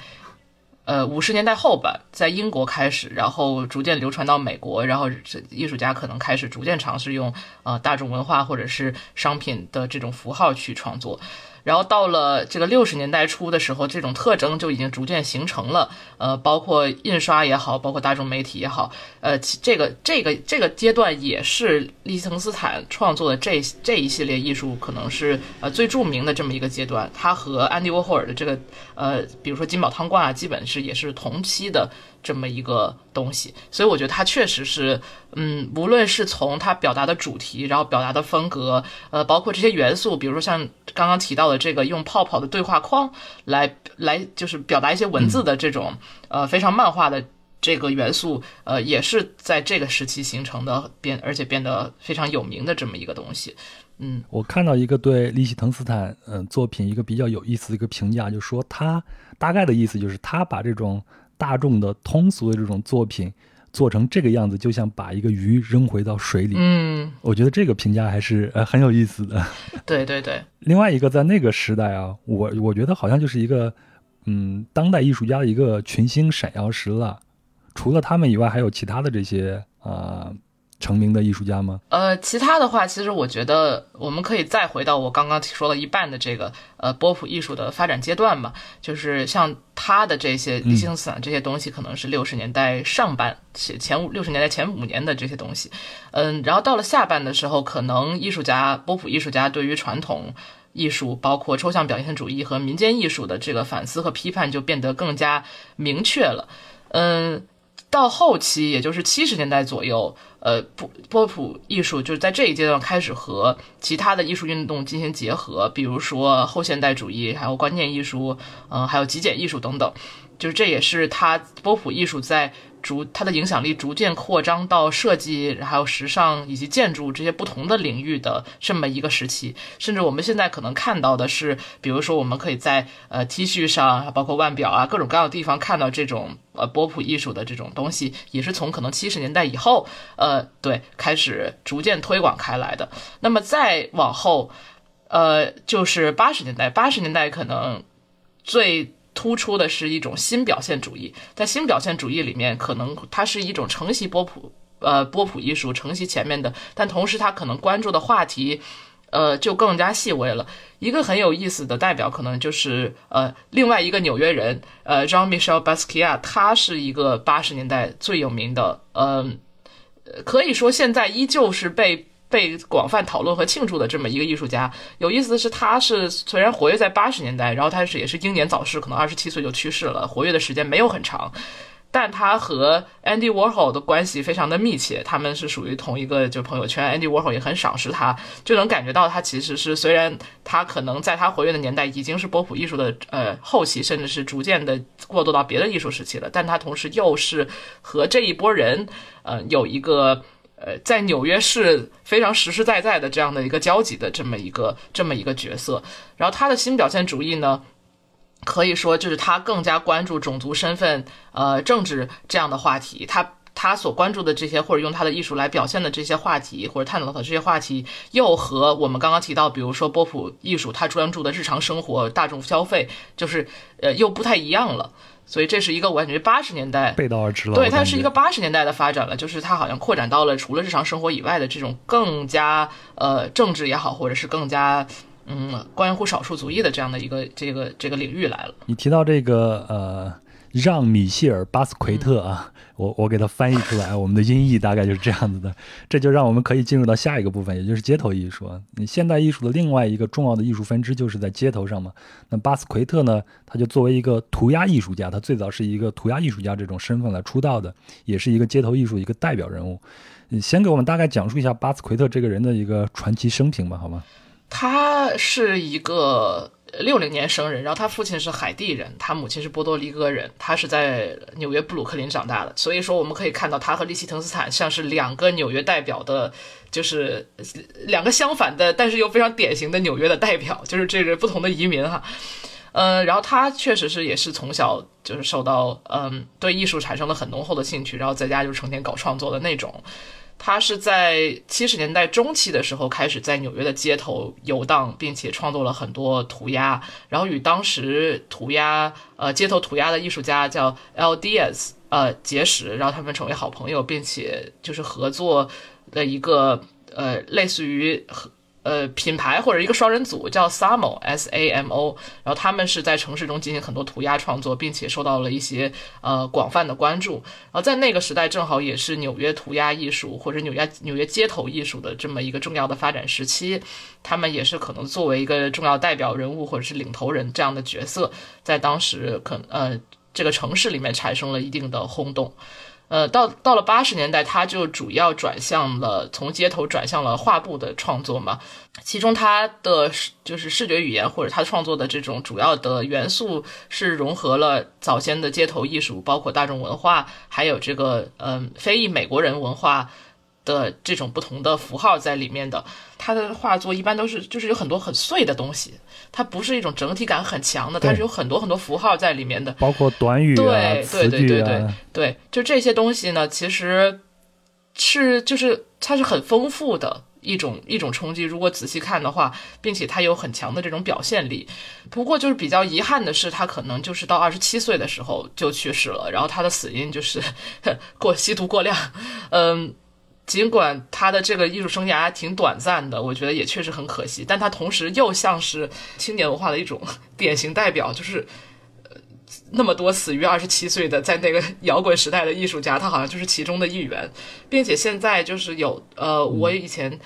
呃，五十年代后吧，在英国开始，然后逐渐流传到美国，然后这艺术家可能开始逐渐尝试用呃大众文化或者是商品的这种符号去创作。然后到了这个六十年代初的时候，这种特征就已经逐渐形成了。呃，包括印刷也好，包括大众媒体也好，呃，这个这个这个阶段也是利希滕斯坦创作的这这一系列艺术可能是呃最著名的这么一个阶段。他和安迪沃霍尔的这个呃，比如说金宝汤罐啊，基本是也是同期的。这么一个东西，所以我觉得它确实是，嗯，无论是从它表达的主题，然后表达的风格，呃，包括这些元素，比如说像刚刚提到的这个用泡泡的对话框来来就是表达一些文字的这种，呃，非常漫画的这个元素，呃，也是在这个时期形成的，变而且变得非常有名的这么一个东西。嗯，我看到一个对利希滕斯坦嗯作品一个比较有意思的一个评价，就说他大概的意思就是他把这种。大众的通俗的这种作品做成这个样子，就像把一个鱼扔回到水里。嗯，我觉得这个评价还是呃很有意思的。对 对对。另外一个，在那个时代啊，我我觉得好像就是一个嗯当代艺术家的一个群星闪耀时了。除了他们以外，还有其他的这些啊成名的艺术家吗？呃，其他的话，其实我觉得我们可以再回到我刚刚说了一半的这个呃波普艺术的发展阶段嘛，就是像他的这些理性思想这些东西，可能是六十年代上半前前五六十年代前五年的这些东西，嗯，然后到了下半的时候，可能艺术家波普艺术家对于传统艺术，包括抽象表现主义和民间艺术的这个反思和批判就变得更加明确了，嗯。到后期，也就是七十年代左右，呃，波波普艺术就是在这一阶段开始和其他的艺术运动进行结合，比如说后现代主义，还有观念艺术，嗯，还有极简艺术等等，就是这也是他波普艺术在。逐它的影响力逐渐扩张到设计，还有时尚以及建筑这些不同的领域的这么一个时期，甚至我们现在可能看到的是，比如说我们可以在呃 T 恤上，包括腕表啊各种各样的地方看到这种呃波普艺术的这种东西，也是从可能七十年代以后，呃对开始逐渐推广开来的。那么再往后，呃就是八十年代，八十年代可能最。突出的是一种新表现主义，在新表现主义里面，可能它是一种承袭波普，呃，波普艺术承袭前面的，但同时它可能关注的话题，呃，就更加细微了。一个很有意思的代表，可能就是呃，另外一个纽约人，呃，Jean-Michel Basquiat，他是一个八十年代最有名的，嗯，可以说现在依旧是被。被广泛讨论和庆祝的这么一个艺术家，有意思的是，他是虽然活跃在八十年代，然后他是也是英年早逝，可能二十七岁就去世了，活跃的时间没有很长，但他和 Andy Warhol 的关系非常的密切，他们是属于同一个就朋友圈，Andy Warhol 也很赏识他，就能感觉到他其实是虽然他可能在他活跃的年代已经是波普艺术的呃后期，甚至是逐渐的过渡到别的艺术时期了，但他同时又是和这一波人呃有一个。呃，在纽约市非常实实在在的这样的一个交集的这么一个这么一个角色，然后他的新表现主义呢，可以说就是他更加关注种族身份、呃政治这样的话题，他他所关注的这些或者用他的艺术来表现的这些话题或者探讨的这些话题，又和我们刚刚提到，比如说波普艺术，他专注的日常生活、大众消费，就是呃又不太一样了。所以这是一个我感觉八十年代背道而驰了。对，它是一个八十年代的发展了，就是它好像扩展到了除了日常生活以外的这种更加呃政治也好，或者是更加嗯关乎少数族裔的这样的一个这个这个领域来了。你提到这个呃。让·米歇尔·巴斯奎特啊，我我给他翻译出来，我们的音译大概就是这样子的。这就让我们可以进入到下一个部分，也就是街头艺术。你现代艺术的另外一个重要的艺术分支就是在街头上嘛。那巴斯奎特呢，他就作为一个涂鸦艺术家，他最早是一个涂鸦艺术家这种身份来出道的，也是一个街头艺术一个代表人物。你先给我们大概讲述一下巴斯奎特这个人的一个传奇生平吧，好吗？他是一个。六零年生人，然后他父亲是海地人，他母亲是波多黎各人，他是在纽约布鲁克林长大的，所以说我们可以看到他和利希滕斯坦像是两个纽约代表的，就是两个相反的，但是又非常典型的纽约的代表，就是这个不同的移民哈，嗯，然后他确实是也是从小就是受到嗯对艺术产生了很浓厚的兴趣，然后在家就成天搞创作的那种。他是在七十年代中期的时候开始在纽约的街头游荡，并且创作了很多涂鸦，然后与当时涂鸦呃街头涂鸦的艺术家叫 L. Diaz 呃结识，然后他们成为好朋友，并且就是合作的一个呃类似于和。呃，品牌或者一个双人组叫 Samo S A M O，然后他们是在城市中进行很多涂鸦创作，并且受到了一些呃广泛的关注。然后在那个时代，正好也是纽约涂鸦艺术或者纽约纽约街头艺术的这么一个重要的发展时期。他们也是可能作为一个重要代表人物或者是领头人这样的角色，在当时可呃这个城市里面产生了一定的轰动。呃，到到了八十年代，他就主要转向了从街头转向了画布的创作嘛。其中他的就是视觉语言或者他创作的这种主要的元素是融合了早先的街头艺术，包括大众文化，还有这个嗯非裔美国人文化。的这种不同的符号在里面的，他的画作一般都是就是有很多很碎的东西，它不是一种整体感很强的，它是有很多很多符号在里面的，包括短语啊、对对对对对，就这些东西呢，其实是就是它是很丰富的一种一种冲击。如果仔细看的话，并且它有很强的这种表现力。不过就是比较遗憾的是，他可能就是到二十七岁的时候就去世了，然后他的死因就是过吸毒过量，嗯。尽管他的这个艺术生涯挺短暂的，我觉得也确实很可惜。但他同时又像是青年文化的一种典型代表，就是呃那么多死于二十七岁的在那个摇滚时代的艺术家，他好像就是其中的一员，并且现在就是有呃，我以前。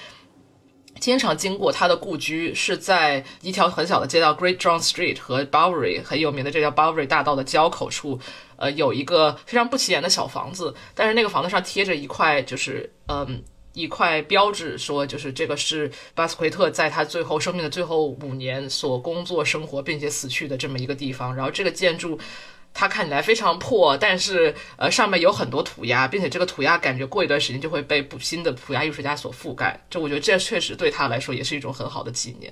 经常经过他的故居，是在一条很小的街道 Great John Street 和 Bowery 很有名的这条 Bowery 大道的交口处，呃，有一个非常不起眼的小房子，但是那个房子上贴着一块，就是嗯，一块标志，说就是这个是巴斯奎特在他最后生命的最后五年所工作生活并且死去的这么一个地方，然后这个建筑。它看起来非常破，但是呃上面有很多涂鸦，并且这个涂鸦感觉过一段时间就会被新的涂鸦艺术家所覆盖。这我觉得这确实对他来说也是一种很好的纪念。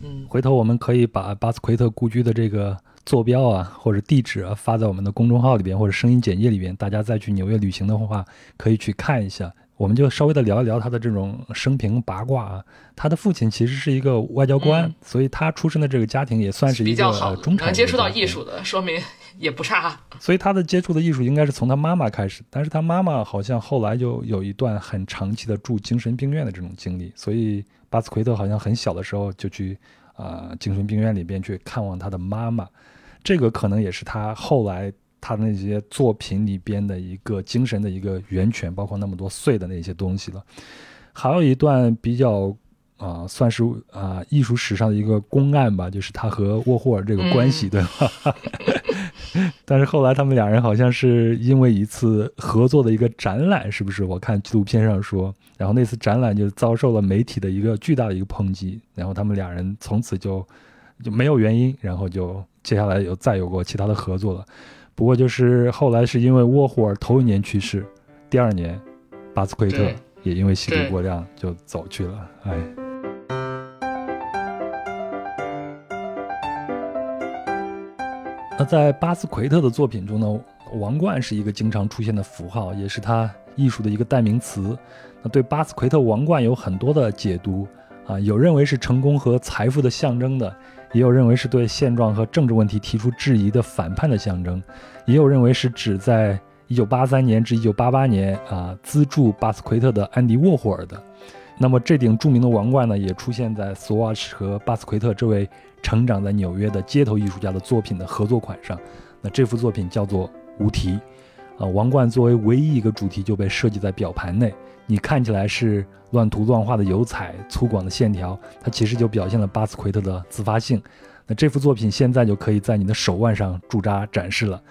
嗯，回头我们可以把巴斯奎特故居的这个坐标啊或者地址啊发在我们的公众号里边或者声音简介里边，大家再去纽约旅行的话可以去看一下。我们就稍微的聊一聊他的这种生平八卦啊。他的父亲其实是一个外交官，所以他出生的这个家庭也算是一个中产。能接触到艺术的，说明也不差。所以他的接触的艺术应该是从他妈妈开始，但是他妈妈好像后来就有一段很长期的住精神病院的这种经历，所以巴斯奎特好像很小的时候就去啊精神病院里边去看望他的妈妈。这个可能也是他后来。他的那些作品里边的一个精神的一个源泉，包括那么多碎的那些东西了。还有一段比较啊，算是啊艺术史上的一个公案吧，就是他和沃霍尔这个关系，对吧？但是后来他们俩人好像是因为一次合作的一个展览，是不是？我看纪录片上说，然后那次展览就遭受了媒体的一个巨大的一个抨击，然后他们俩人从此就就没有原因，然后就接下来有再有过其他的合作了。不过就是后来是因为沃霍尔头一年去世，第二年，巴斯奎特也因为吸毒过量就走去了。哎，那在巴斯奎特的作品中呢，王冠是一个经常出现的符号，也是他艺术的一个代名词。那对巴斯奎特王冠有很多的解读啊，有认为是成功和财富的象征的。也有认为是对现状和政治问题提出质疑的反叛的象征，也有认为是指在1983年至1988年啊资助巴斯奎特的安迪沃霍尔的。那么这顶著名的王冠呢，也出现在 Swatch 和巴斯奎特这位成长在纽约的街头艺术家的作品的合作款上。那这幅作品叫做无题，啊，王冠作为唯一一个主题就被设计在表盘内。你看起来是乱涂乱画的油彩，粗犷的线条，它其实就表现了巴斯奎特的自发性。那这幅作品现在就可以在你的手腕上驻扎展示了。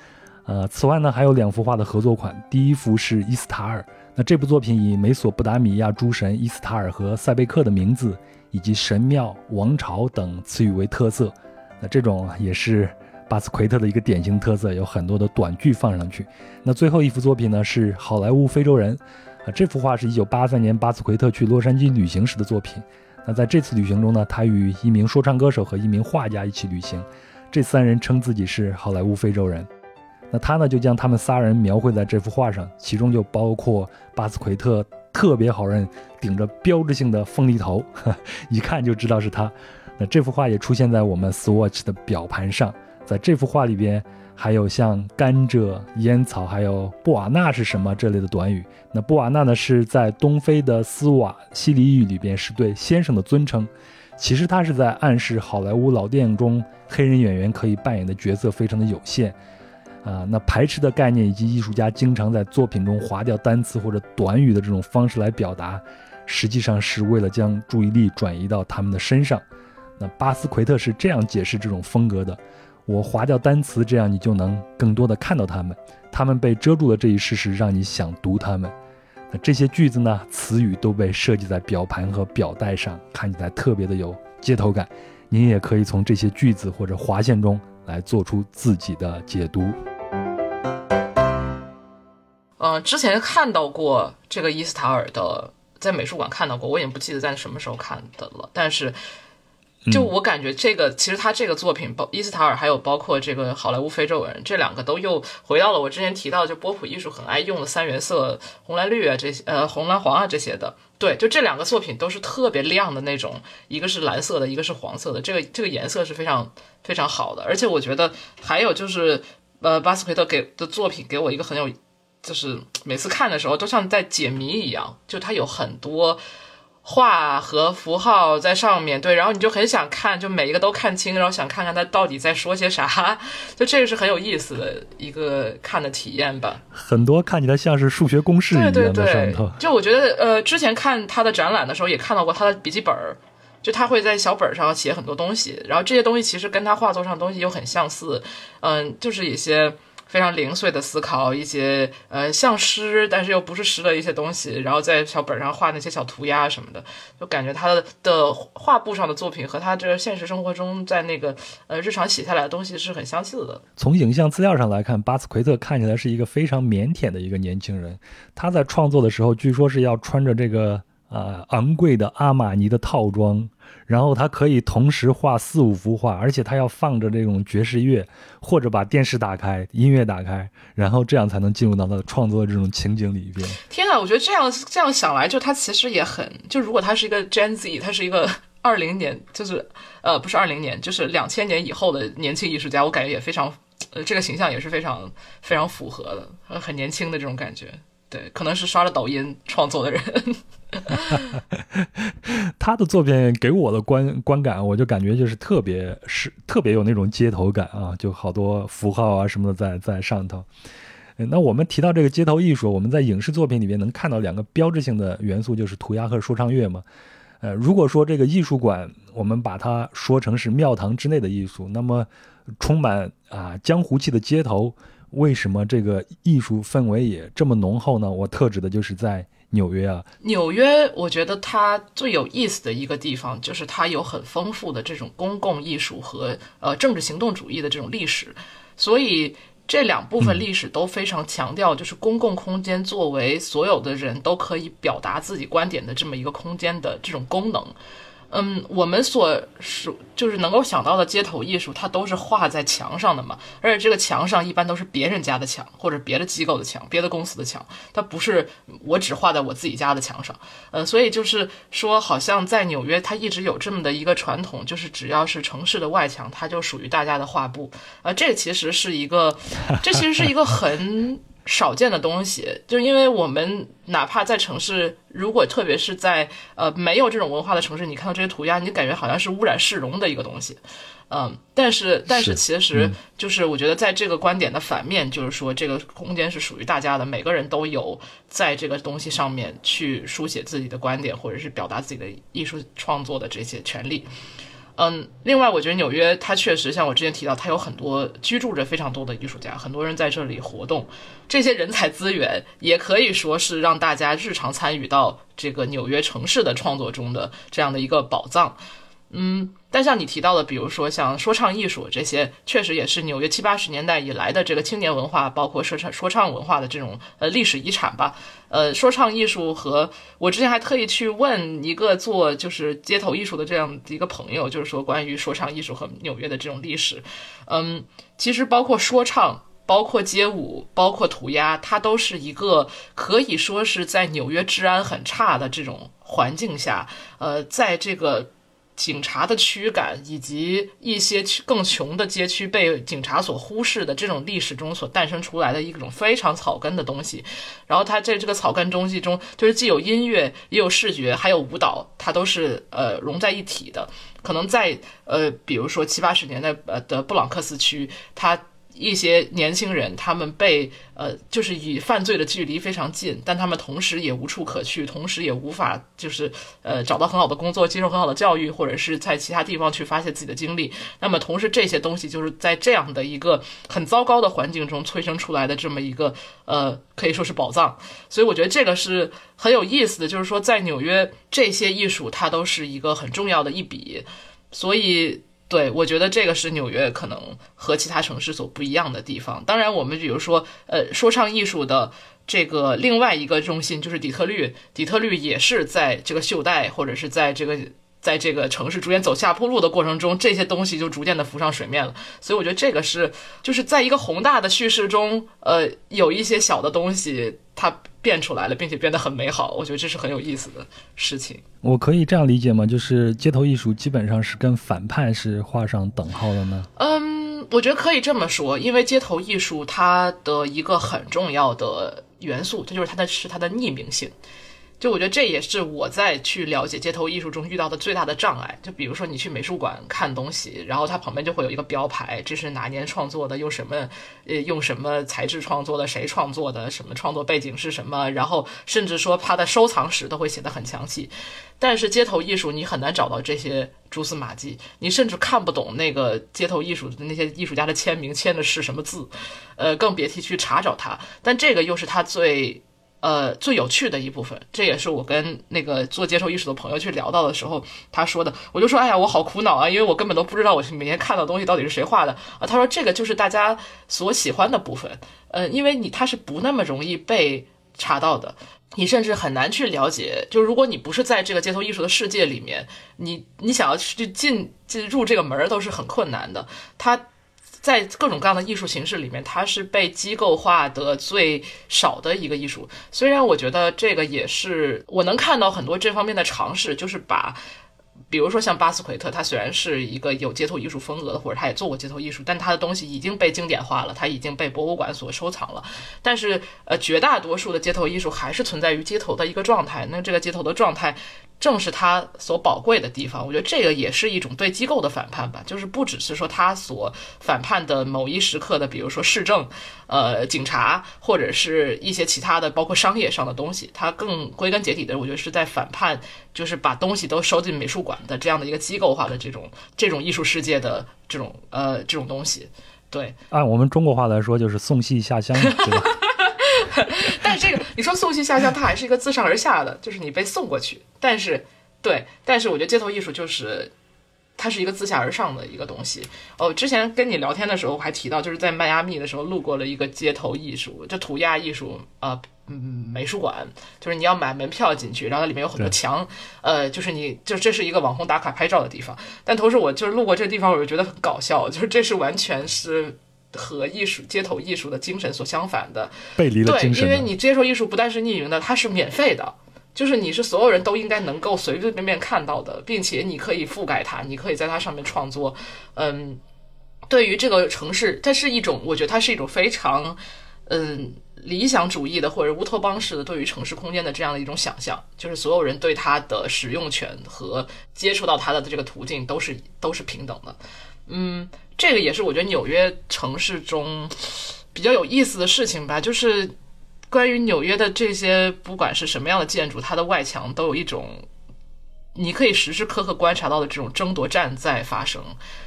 呃，此外呢，还有两幅画的合作款，第一幅是伊斯塔尔。那这部作品以美索不达米亚诸神伊斯塔尔和塞贝克的名字，以及神庙、王朝等词语为特色。那这种也是巴斯奎特的一个典型特色，有很多的短句放上去。那最后一幅作品呢，是好莱坞非洲人。啊这幅画是一九八三年巴斯奎特去洛杉矶旅行时的作品。那在这次旅行中呢，他与一名说唱歌手和一名画家一起旅行。这三人称自己是好莱坞非洲人。那他呢，就将他们仨人描绘在这幅画上，其中就包括巴斯奎特特别好认，顶着标志性的凤梨头，一看就知道是他。那这幅画也出现在我们 Swatch 的表盘上。在这幅画里边。还有像甘蔗、烟草，还有布瓦纳是什么这类的短语。那布瓦纳呢，是在东非的斯瓦西里语里边是对先生的尊称。其实他是在暗示好莱坞老电影中黑人演员可以扮演的角色非常的有限。啊，那排斥的概念以及艺术家经常在作品中划掉单词或者短语的这种方式来表达，实际上是为了将注意力转移到他们的身上。那巴斯奎特是这样解释这种风格的。我划掉单词，这样你就能更多的看到他们。他们被遮住的这一事实，让你想读他们。那这些句子呢？词语都被设计在表盘和表带上，看起来特别的有街头感。您也可以从这些句子或者划线中来做出自己的解读。呃，之前看到过这个伊斯塔尔的，在美术馆看到过，我已经不记得在什么时候看的了，但是。就我感觉，这个其实他这个作品，包伊斯塔尔，还有包括这个好莱坞非洲人，这两个都又回到了我之前提到，就波普艺术很爱用的三原色，红蓝绿啊这些，呃红蓝黄啊这些的。对，就这两个作品都是特别亮的那种，一个是蓝色的，一个是黄色的，这个这个颜色是非常非常好的。而且我觉得还有就是，呃巴斯奎特给的作品给我一个很有。就是每次看的时候都像在解谜一样，就它有很多。画和符号在上面对，然后你就很想看，就每一个都看清，然后想看看他到底在说些啥，就这个是很有意思的一个看的体验吧。很多看起来像是数学公式一样的上头。就我觉得，呃，之前看他的展览的时候也看到过他的笔记本儿，就他会在小本上写很多东西，然后这些东西其实跟他画作上东西又很相似，嗯，就是一些。非常零碎的思考一些呃像诗，但是又不是诗的一些东西，然后在小本上画那些小涂鸦什么的，就感觉他的的画布上的作品和他这现实生活中在那个呃日常写下来的东西是很相似的。从影像资料上来看，巴斯奎特看起来是一个非常腼腆的一个年轻人。他在创作的时候，据说是要穿着这个呃昂贵的阿玛尼的套装。然后他可以同时画四五幅画，而且他要放着这种爵士乐，或者把电视打开，音乐打开，然后这样才能进入到他的创作这种情景里边。天啊，我觉得这样这样想来，就他其实也很，就如果他是一个 Gen Z，他是一个二零年，就是呃不是二零年，就是两千年以后的年轻艺术家，我感觉也非常，呃这个形象也是非常非常符合的，很年轻的这种感觉。对，可能是刷了抖音创作的人。他的作品给我的观观感，我就感觉就是特别是特别有那种街头感啊，就好多符号啊什么的在在上头。那我们提到这个街头艺术，我们在影视作品里面能看到两个标志性的元素，就是涂鸦和说唱乐嘛。呃，如果说这个艺术馆，我们把它说成是庙堂之内的艺术，那么充满啊江湖气的街头，为什么这个艺术氛围也这么浓厚呢？我特指的就是在。纽约啊，纽约，我觉得它最有意思的一个地方就是它有很丰富的这种公共艺术和呃政治行动主义的这种历史，所以这两部分历史都非常强调，就是公共空间作为所有的人都可以表达自己观点的这么一个空间的这种功能。嗯，我们所属就是能够想到的街头艺术，它都是画在墙上的嘛，而且这个墙上一般都是别人家的墙，或者别的机构的墙，别的公司的墙，它不是我只画在我自己家的墙上。呃，所以就是说，好像在纽约，它一直有这么的一个传统，就是只要是城市的外墙，它就属于大家的画布。啊，这其实是一个，这其实是一个很。少见的东西，就因为我们哪怕在城市，如果特别是在呃没有这种文化的城市，你看到这些涂鸦，你感觉好像是污染市容的一个东西，嗯，但是但是其实就是我觉得在这个观点的反面，就是说这个空间是属于大家的，每个人都有在这个东西上面去书写自己的观点，或者是表达自己的艺术创作的这些权利。嗯，另外我觉得纽约它确实像我之前提到，它有很多居住着非常多的艺术家，很多人在这里活动，这些人才资源也可以说是让大家日常参与到这个纽约城市的创作中的这样的一个宝藏。嗯，但像你提到的，比如说像说唱艺术这些，确实也是纽约七八十年代以来的这个青年文化，包括说唱说唱文化的这种呃历史遗产吧。呃，说唱艺术和我之前还特意去问一个做就是街头艺术的这样的一个朋友，就是说关于说唱艺术和纽约的这种历史。嗯，其实包括说唱、包括街舞、包括涂鸦，它都是一个可以说是在纽约治安很差的这种环境下，呃，在这个。警察的驱赶，以及一些更穷的街区被警察所忽视的这种历史中所诞生出来的一种非常草根的东西，然后它在这个草根东西中，就是既有音乐，也有视觉，还有舞蹈，它都是呃融在一体的。可能在呃，比如说七八十年代呃的布朗克斯区，它。一些年轻人，他们被呃，就是与犯罪的距离非常近，但他们同时也无处可去，同时也无法就是呃找到很好的工作，接受很好的教育，或者是在其他地方去发泄自己的精力。那么，同时这些东西就是在这样的一个很糟糕的环境中催生出来的这么一个呃，可以说是宝藏。所以，我觉得这个是很有意思的，就是说在纽约，这些艺术它都是一个很重要的一笔。所以。对，我觉得这个是纽约可能和其他城市所不一样的地方。当然，我们比如说，呃，说唱艺术的这个另外一个中心就是底特律，底特律也是在这个袖带或者是在这个在这个城市逐渐走下坡路的过程中，这些东西就逐渐的浮上水面了。所以，我觉得这个是就是在一个宏大的叙事中，呃，有一些小的东西它。变出来了，并且变得很美好，我觉得这是很有意思的事情。我可以这样理解吗？就是街头艺术基本上是跟反叛是画上等号的呢？嗯，我觉得可以这么说，因为街头艺术它的一个很重要的元素，这就是它的是它的匿名性。就我觉得这也是我在去了解街头艺术中遇到的最大的障碍。就比如说你去美术馆看东西，然后它旁边就会有一个标牌，这是哪年创作的，用什么呃用什么材质创作的，谁创作的，什么创作背景是什么，然后甚至说它的收藏史都会写得很详细。但是街头艺术你很难找到这些蛛丝马迹，你甚至看不懂那个街头艺术的那些艺术家的签名签的是什么字，呃，更别提去查找它。但这个又是它最。呃，最有趣的一部分，这也是我跟那个做街头艺术的朋友去聊到的时候，他说的，我就说，哎呀，我好苦恼啊，因为我根本都不知道我每天看到东西到底是谁画的啊。他说，这个就是大家所喜欢的部分，呃，因为你他是不那么容易被查到的，你甚至很难去了解，就如果你不是在这个街头艺术的世界里面，你你想要去进进入这个门儿都是很困难的，他。在各种各样的艺术形式里面，它是被机构化的最少的一个艺术。虽然我觉得这个也是我能看到很多这方面的尝试，就是把，比如说像巴斯奎特，他虽然是一个有街头艺术风格的，或者他也做过街头艺术，但他的东西已经被经典化了，他已经被博物馆所收藏了。但是，呃，绝大多数的街头艺术还是存在于街头的一个状态。那这个街头的状态。正是他所宝贵的地方，我觉得这个也是一种对机构的反叛吧，就是不只是说他所反叛的某一时刻的，比如说市政、呃警察或者是一些其他的，包括商业上的东西，他更归根结底的，我觉得是在反叛，就是把东西都收进美术馆的这样的一个机构化的这种这种艺术世界的这种呃这种东西。对，按我们中国话来说，就是 送戏下乡，对吧？但是这个，你说送戏下乡，它还是一个自上而下的，就是你被送过去。但是，对，但是我觉得街头艺术就是，它是一个自下而上的一个东西。哦，之前跟你聊天的时候，我还提到，就是在迈阿密的时候路过了一个街头艺术，就涂鸦艺术，呃，嗯，美术馆，就是你要买门票进去，然后它里面有很多墙，呃，就是你就这是一个网红打卡拍照的地方。但同时，我就是路过这个地方，我就觉得很搞笑，就是这是完全是。和艺术街头艺术的精神所相反的，背离了精神。对，因为你接受艺术不但是匿名的，它是免费的，就是你是所有人都应该能够随随便便看到的，并且你可以覆盖它，你可以在它上面创作。嗯，对于这个城市，它是一种，我觉得它是一种非常嗯理想主义的或者乌托邦式的对于城市空间的这样的一种想象，就是所有人对它的使用权和接触到它的这个途径都是都是平等的。嗯。这个也是我觉得纽约城市中比较有意思的事情吧，就是关于纽约的这些，不管是什么样的建筑，它的外墙都有一种你可以时时刻刻观察到的这种争夺战在发生。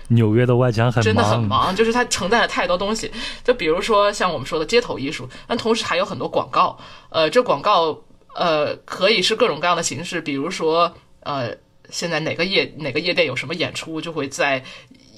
纽约的外墙很真的很忙，就是它承载了太多东西。就比如说像我们说的街头艺术，但同时还有很多广告。呃，这广告呃可以是各种各样的形式，比如说呃现在哪个夜哪个夜店有什么演出，就会在。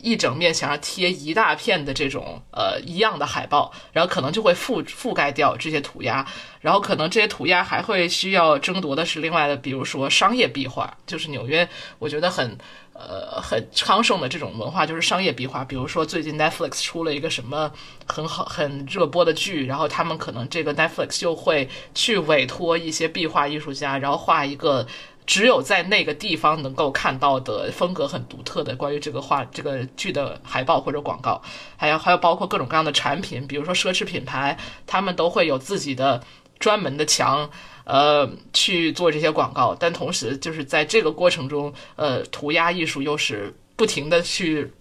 一整面墙上贴一大片的这种呃一样的海报，然后可能就会覆覆盖掉这些涂鸦，然后可能这些涂鸦还会需要争夺的是另外的，比如说商业壁画，就是纽约我觉得很呃很昌盛的这种文化就是商业壁画，比如说最近 Netflix 出了一个什么很好很热播的剧，然后他们可能这个 Netflix 就会去委托一些壁画艺术家，然后画一个。只有在那个地方能够看到的风格很独特的关于这个画这个剧的海报或者广告，还有还有包括各种各样的产品，比如说奢侈品牌，他们都会有自己的专门的墙，呃，去做这些广告。但同时，就是在这个过程中，呃，涂鸦艺术又是不停的去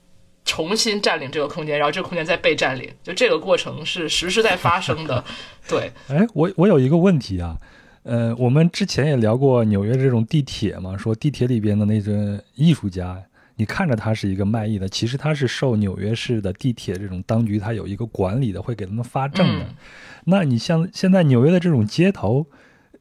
重新占领这个空间，然后这个空间在被占领，就这个过程是实时在发生的。对，哎，我我有一个问题啊。呃，我们之前也聊过纽约这种地铁嘛，说地铁里边的那些艺术家，你看着他是一个卖艺的，其实他是受纽约市的地铁这种当局他有一个管理的，会给他们发证的。那你像现在纽约的这种街头，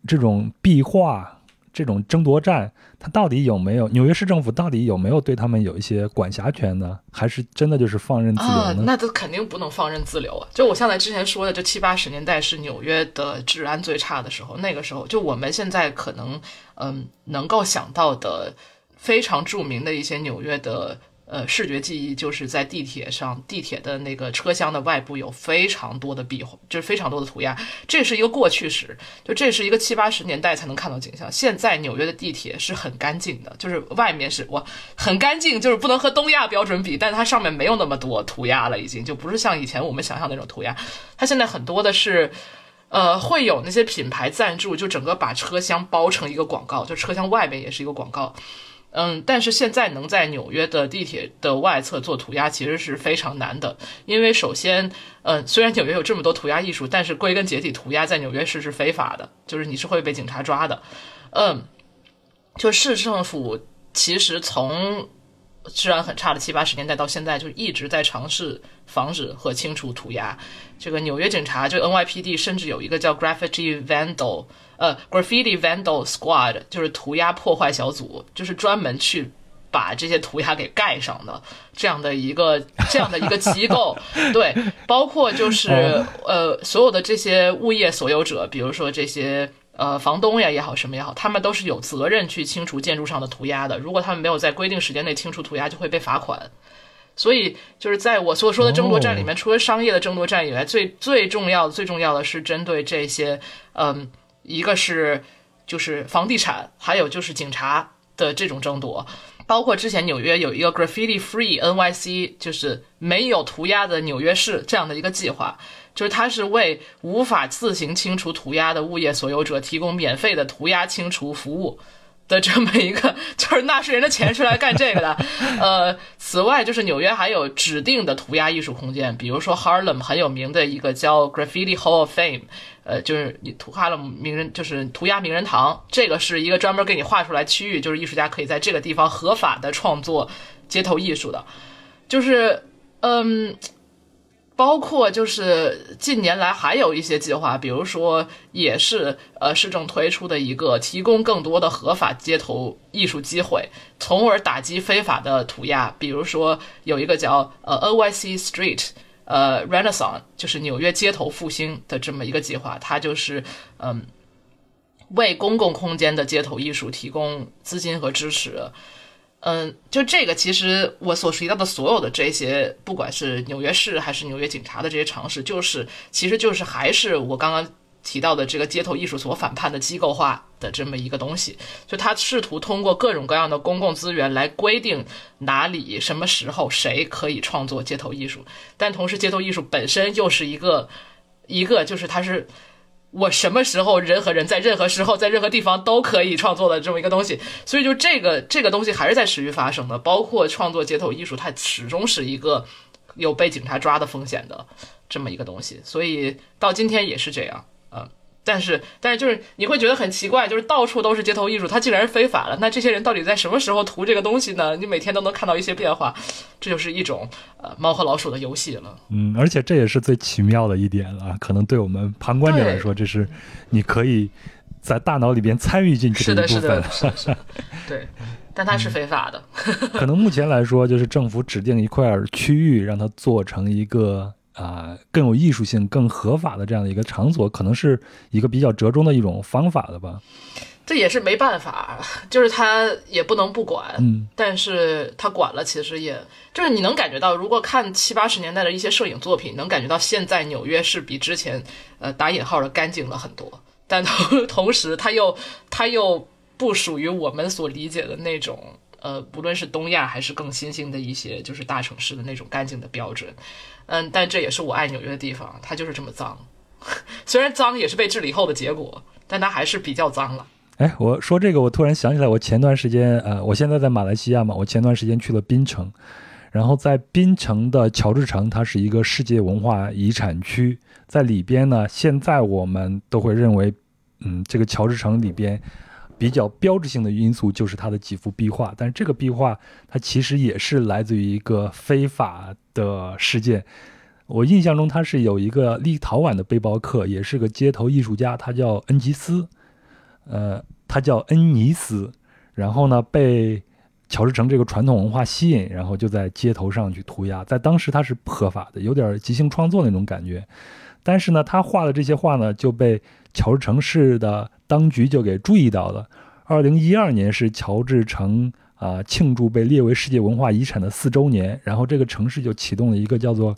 这种壁画。这种争夺战，它到底有没有？纽约市政府到底有没有对他们有一些管辖权呢？还是真的就是放任自流呢？那这肯定不能放任自流啊！就我像在之前说的，就七八十年代是纽约的治安最差的时候，那个时候就我们现在可能嗯能够想到的非常著名的一些纽约的。呃，视觉记忆就是在地铁上，地铁的那个车厢的外部有非常多的壁画，就是非常多的涂鸦。这是一个过去时，就这是一个七八十年代才能看到景象。现在纽约的地铁是很干净的，就是外面是哇很干净，就是不能和东亚标准比，但是它上面没有那么多涂鸦了，已经就不是像以前我们想象那种涂鸦。它现在很多的是。呃，会有那些品牌赞助，就整个把车厢包成一个广告，就车厢外面也是一个广告。嗯，但是现在能在纽约的地铁的外侧做涂鸦，其实是非常难的。因为首先，嗯，虽然纽约有这么多涂鸦艺术，但是归根结底，涂鸦在纽约市是非法的，就是你是会被警察抓的。嗯，就市政府其实从治安很差的七八十年代到现在，就一直在尝试防止和清除涂鸦。这个纽约警察，就 NYPD，甚至有一个叫 Graffiti Vandal。呃，Graffiti Vandal Squad 就是涂鸦破坏小组，就是专门去把这些涂鸦给盖上的这样的一个这样的一个机构。对，包括就是呃，所有的这些物业所有者，比如说这些呃房东呀也好，什么也好，他们都是有责任去清除建筑上的涂鸦的。如果他们没有在规定时间内清除涂鸦，就会被罚款。所以就是在我所说的争夺战里面，除了商业的争夺战以外，最最重要、最重要的是针对这些嗯。一个是就是房地产，还有就是警察的这种争夺，包括之前纽约有一个 Graffiti Free NYC，就是没有涂鸦的纽约市这样的一个计划，就是它是为无法自行清除涂鸦的物业所有者提供免费的涂鸦清除服务。的这么一个，就是纳税人的钱是来干这个的。呃，此外，就是纽约还有指定的涂鸦艺术空间，比如说 Harlem 很有名的一个叫 Graffiti Hall of Fame，呃，就是你涂哈了名人，就是涂鸦名人堂，这个是一个专门给你画出来区域，就是艺术家可以在这个地方合法的创作街头艺术的，就是嗯。包括就是近年来还有一些计划，比如说也是呃市政推出的一个提供更多的合法街头艺术机会，从而打击非法的涂鸦。比如说有一个叫呃 NYC Street 呃 Renaissance，就是纽约街头复兴的这么一个计划，它就是嗯为公共空间的街头艺术提供资金和支持。嗯，就这个，其实我所提到的所有的这些，不管是纽约市还是纽约警察的这些尝试，就是，其实就是还是我刚刚提到的这个街头艺术所反叛的机构化的这么一个东西。就他试图通过各种各样的公共资源来规定哪里、什么时候谁可以创作街头艺术，但同时街头艺术本身又是一个一个，就是它是。我什么时候人和人在任何时候在任何地方都可以创作的这么一个东西，所以就这个这个东西还是在持续发生的，包括创作街头艺术，它始终是一个有被警察抓的风险的这么一个东西，所以到今天也是这样，但是，但是就是你会觉得很奇怪，就是到处都是街头艺术，它既然是非法了。那这些人到底在什么时候涂这个东西呢？你每天都能看到一些变化，这就是一种呃猫和老鼠的游戏了。嗯，而且这也是最奇妙的一点了。可能对我们旁观者来说，这是你可以在大脑里边参与进去的一部分。是的，是的，对。但它是非法的。可能目前来说，就是政府指定一块区域，让它做成一个。啊，更有艺术性、更合法的这样的一个场所，可能是一个比较折中的一种方法的吧？这也是没办法，就是他也不能不管，嗯，但是他管了，其实也就是你能感觉到，如果看七八十年代的一些摄影作品，能感觉到现在纽约是比之前呃打引号的干净了很多，但同 同时，他又他又不属于我们所理解的那种呃，不论是东亚还是更新兴的一些就是大城市的那种干净的标准。嗯，但这也是我爱纽约的地方，它就是这么脏。虽然脏也是被治理后的结果，但它还是比较脏了。哎，我说这个，我突然想起来，我前段时间，呃，我现在在马来西亚嘛，我前段时间去了槟城，然后在槟城的乔治城，它是一个世界文化遗产区，在里边呢，现在我们都会认为，嗯，这个乔治城里边。比较标志性的因素就是它的几幅壁画，但是这个壁画它其实也是来自于一个非法的事件。我印象中他是有一个立陶宛的背包客，也是个街头艺术家，他叫恩吉斯，呃，他叫恩尼斯。然后呢，被乔治城这个传统文化吸引，然后就在街头上去涂鸦。在当时他是不合法的，有点即兴创作那种感觉。但是呢，他画的这些画呢，就被乔治城市的当局就给注意到了。二零一二年是乔治城啊庆祝被列为世界文化遗产的四周年，然后这个城市就启动了一个叫做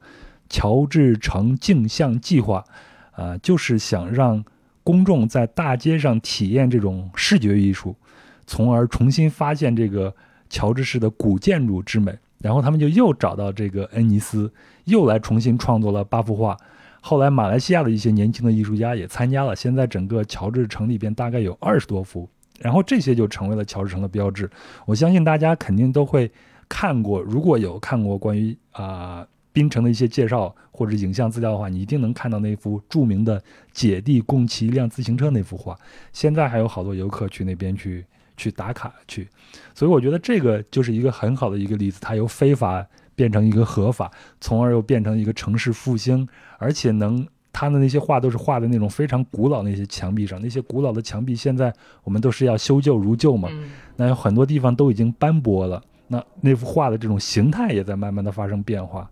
乔治城镜像计划，啊，就是想让公众在大街上体验这种视觉艺术，从而重新发现这个乔治市的古建筑之美。然后他们就又找到这个恩尼斯，又来重新创作了八幅画。后来马来西亚的一些年轻的艺术家也参加了，现在整个乔治城里边大概有二十多幅，然后这些就成为了乔治城的标志。我相信大家肯定都会看过，如果有看过关于啊槟城的一些介绍或者影像资料的话，你一定能看到那幅著名的姐弟共骑一辆自行车那幅画。现在还有好多游客去那边去去打卡去，所以我觉得这个就是一个很好的一个例子，它由非法。变成一个合法，从而又变成一个城市复兴，而且能他的那些画都是画的那种非常古老那些墙壁上，那些古老的墙壁现在我们都是要修旧如旧嘛，那有很多地方都已经斑驳了，那那幅画的这种形态也在慢慢的发生变化，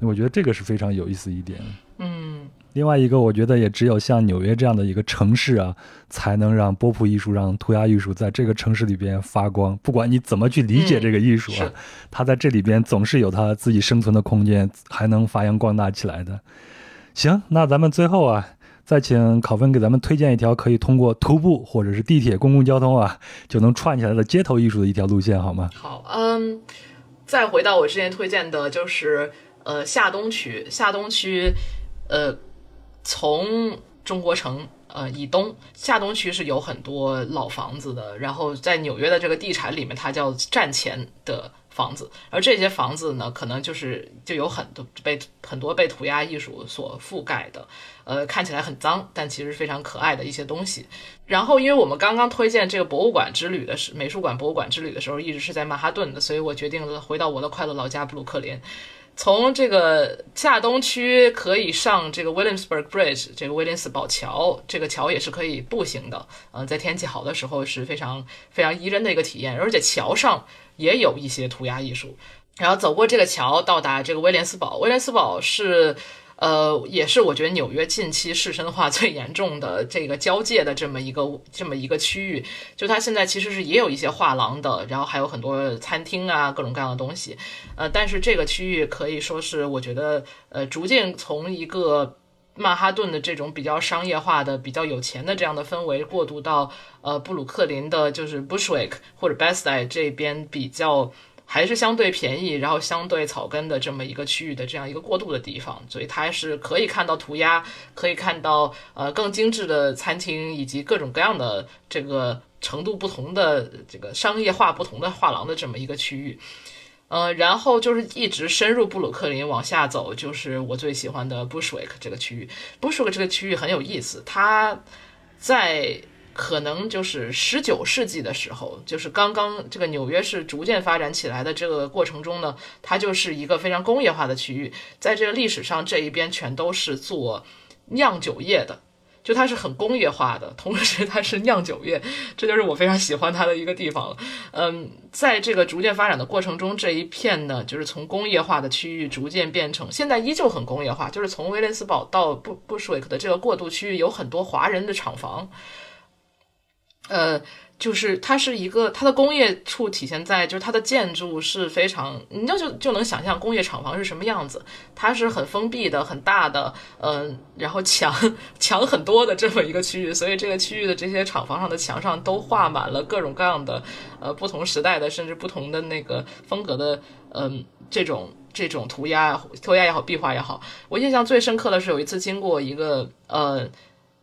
我觉得这个是非常有意思一点。嗯。另外一个，我觉得也只有像纽约这样的一个城市啊，才能让波普艺术、让涂鸦艺术在这个城市里边发光。不管你怎么去理解这个艺术啊，它在这里边总是有它自己生存的空间，还能发扬光大起来的。行，那咱们最后啊，再请考分给咱们推荐一条可以通过徒步或者是地铁、公共交通啊，就能串起来的街头艺术的一条路线，好吗？好，嗯，再回到我之前推荐的，就是呃下东区，下东区，呃。从中国城呃以东下东区是有很多老房子的，然后在纽约的这个地产里面，它叫站前的房子，而这些房子呢，可能就是就有很多被很多被涂鸦艺术所覆盖的，呃，看起来很脏，但其实非常可爱的一些东西。然后，因为我们刚刚推荐这个博物馆之旅的是美术馆博物馆之旅的时候，一直是在曼哈顿的，所以我决定了回到我的快乐老家布鲁克林。从这个下东区可以上这个 Williamsburg Bridge，这个威廉斯堡桥，这个桥也是可以步行的。嗯，在天气好的时候是非常非常宜人的一个体验，而且桥上也有一些涂鸦艺术。然后走过这个桥，到达这个威廉斯堡。威廉斯堡是。呃，也是我觉得纽约近期市深化最严重的这个交界的这么一个 这么一个区域，就它现在其实是也有一些画廊的，然后还有很多餐厅啊，各种各样的东西。呃，但是这个区域可以说是我觉得呃，逐渐从一个曼哈顿的这种比较商业化的、比较有钱的这样的氛围，过渡到呃布鲁克林的，就是 Bushwick 或者 Best-Side 这边比较。还是相对便宜，然后相对草根的这么一个区域的这样一个过渡的地方，所以它是可以看到涂鸦，可以看到呃更精致的餐厅，以及各种各样的这个程度不同的这个商业化不同的画廊的这么一个区域，呃，然后就是一直深入布鲁克林往下走，就是我最喜欢的 Bushwick 这个区域。Bushwick 这个区域很有意思，它在。可能就是十九世纪的时候，就是刚刚这个纽约市逐渐发展起来的这个过程中呢，它就是一个非常工业化的区域。在这个历史上，这一边全都是做酿酒业的，就它是很工业化的，同时它是酿酒业，这就是我非常喜欢它的一个地方了。嗯，在这个逐渐发展的过程中，这一片呢，就是从工业化的区域逐渐变成现在依旧很工业化，就是从威廉斯堡到布布什维克的这个过渡区域有很多华人的厂房。呃，就是它是一个，它的工业处体现在，就是它的建筑是非常，你就就就能想象工业厂房是什么样子，它是很封闭的、很大的，嗯，然后墙墙很多的这么一个区域，所以这个区域的这些厂房上的墙上都画满了各种各样的，呃，不同时代的，甚至不同的那个风格的，嗯，这种这种涂鸦，涂鸦也好，壁画也好，我印象最深刻的是有一次经过一个，呃，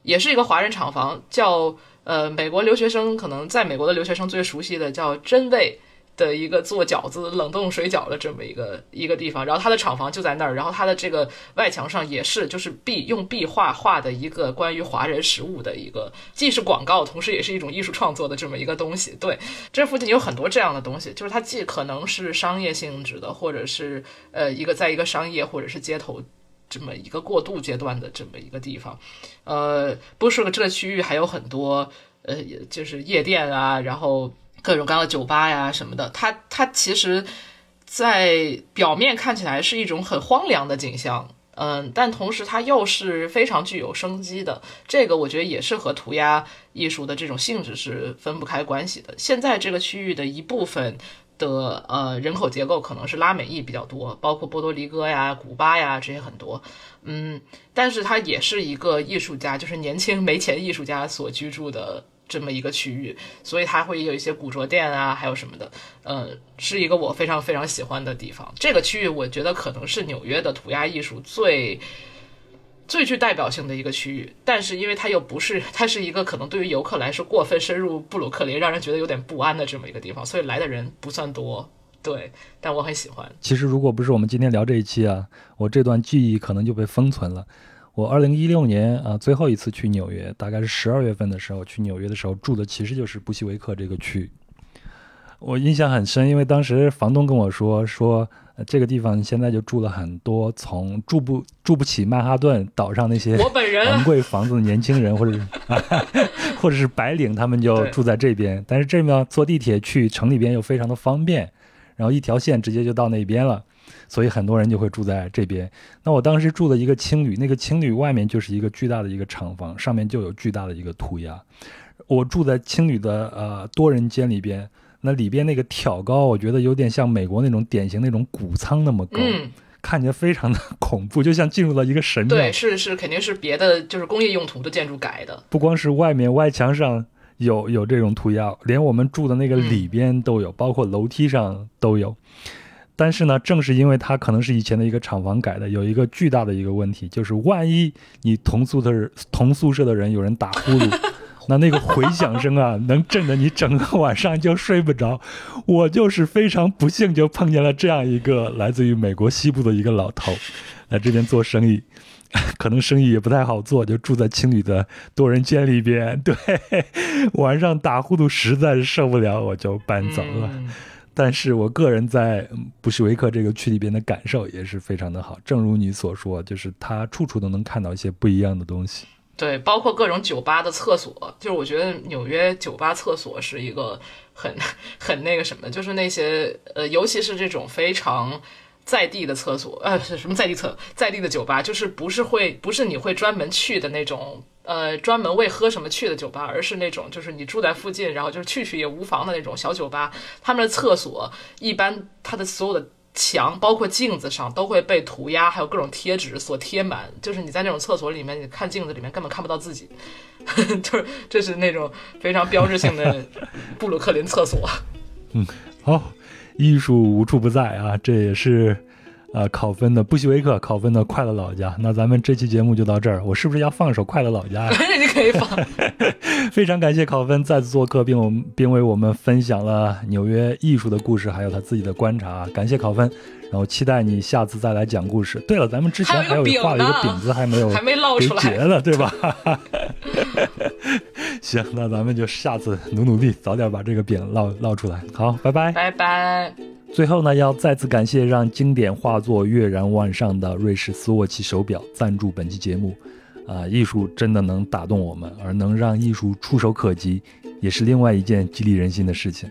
也是一个华人厂房，叫。呃，美国留学生可能在美国的留学生最熟悉的叫真味的一个做饺子、冷冻水饺的这么一个一个地方，然后它的厂房就在那儿，然后它的这个外墙上也是就是壁用壁画画的一个关于华人食物的一个，既是广告，同时也是一种艺术创作的这么一个东西。对，这附近有很多这样的东西，就是它既可能是商业性质的，或者是呃一个在一个商业或者是街头。这么一个过渡阶段的这么一个地方，呃，不是这个区域还有很多，呃，就是夜店啊，然后各种各样的酒吧呀什么的。它它其实，在表面看起来是一种很荒凉的景象，嗯，但同时它又是非常具有生机的。这个我觉得也是和涂鸦艺术的这种性质是分不开关系的。现在这个区域的一部分。的呃人口结构可能是拉美裔比较多，包括波多黎各呀、古巴呀这些很多，嗯，但是它也是一个艺术家，就是年轻 没钱艺术家所居住的这么一个区域，所以它会有一些古着店啊，还有什么的，嗯，是一个我非常非常喜欢的地方。这个区域我觉得可能是纽约的涂鸦艺术最最具代表性的一个区域，但是因为它又不是，它是一个可能对于游客来说过分深入布鲁克林，让人觉得有点不安的这么一个地方，所以来的人不算多。对，但我很喜欢。其实如果不是我们今天聊这一期啊，我这段记忆可能就被封存了。我二零一六年啊最后一次去纽约，大概是十二月份的时候去纽约的时候住的其实就是布希维克这个区。我印象很深，因为当时房东跟我说说。这个地方现在就住了很多从住不住不起曼哈顿岛上那些昂贵房子的年轻人，或者是 或者是白领，他们就住在这边。但是这边坐地铁去城里边又非常的方便，然后一条线直接就到那边了，所以很多人就会住在这边。那我当时住的一个青旅，那个青旅外面就是一个巨大的一个厂房，上面就有巨大的一个涂鸦。我住在青旅的呃多人间里边。那里边那个挑高，我觉得有点像美国那种典型那种谷仓那么高，嗯看起来非常的 恐怖，就像进入了一个神庙。对，是是，肯定是别的，就是工业用途的建筑改的。不光是外面外墙上有有这种涂鸦，连我们住的那个里边都有，包括楼梯上都有。但是呢，正是因为它可能是以前的一个厂房改的，有一个巨大的一个问题，就是万一你同宿舍同宿舍的人有人打呼噜。那那个回响声啊，能震得你整个晚上就睡不着。我就是非常不幸，就碰见了这样一个来自于美国西部的一个老头，来这边做生意，可能生意也不太好做，就住在青旅的多人间里边。对，晚上打呼噜实在是受不了，我就搬走了。但是我个人在布什维克这个区里边的感受也是非常的好。正如你所说，就是他处处都能看到一些不一样的东西。对，包括各种酒吧的厕所，就是我觉得纽约酒吧厕所是一个很很那个什么，就是那些呃，尤其是这种非常在地的厕所，呃，是什么在地厕，在地的酒吧，就是不是会不是你会专门去的那种，呃，专门为喝什么去的酒吧，而是那种就是你住在附近，然后就是去去也无妨的那种小酒吧，他们的厕所一般它的所有的。墙包括镜子上都会被涂鸦，还有各种贴纸所贴满。就是你在那种厕所里面，你看镜子里面根本看不到自己，就是这是那种非常标志性的布鲁克林厕所。嗯，好，艺术无处不在啊，这也是。呃，考分的布希维克，考分的快乐老家。那咱们这期节目就到这儿，我是不是要放首快乐老家呀？你可以放。非常感谢考分再次做客，并我们并为我们分享了纽约艺术的故事，还有他自己的观察。感谢考分，然后期待你下次再来讲故事。对了，咱们之前还有画了一个饼子，还没有 还没烙出来，结了，对吧？行，那咱们就下次努努力，早点把这个饼烙烙出来。好，拜拜，拜拜。最后呢，要再次感谢让经典画作跃然万上的瑞士斯沃琪手表赞助本期节目。啊，艺术真的能打动我们，而能让艺术触手可及，也是另外一件激励人心的事情。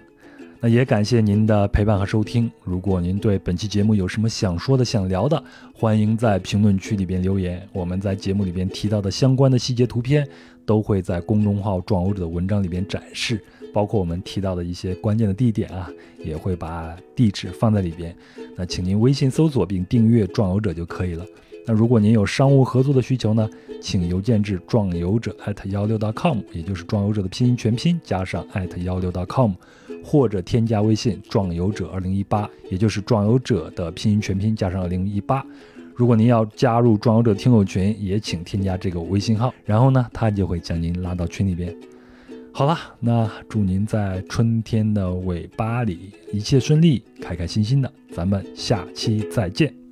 那也感谢您的陪伴和收听。如果您对本期节目有什么想说的、想聊的，欢迎在评论区里边留言。我们在节目里边提到的相关的细节图片，都会在公众号“壮游者”的文章里边展示。包括我们提到的一些关键的地点啊，也会把地址放在里边。那请您微信搜索并订阅“壮游者”就可以了。那如果您有商务合作的需求呢，请邮件至壮游者艾特幺六 .com，也就是壮游者的拼音全拼加上艾特幺六 .com，或者添加微信“壮游者二零一八”，也就是壮游者的拼音全拼加上二零一八。如果您要加入壮游者听友群，也请添加这个微信号，然后呢，他就会将您拉到群里边。好了，那祝您在春天的尾巴里一切顺利，开开心心的。咱们下期再见。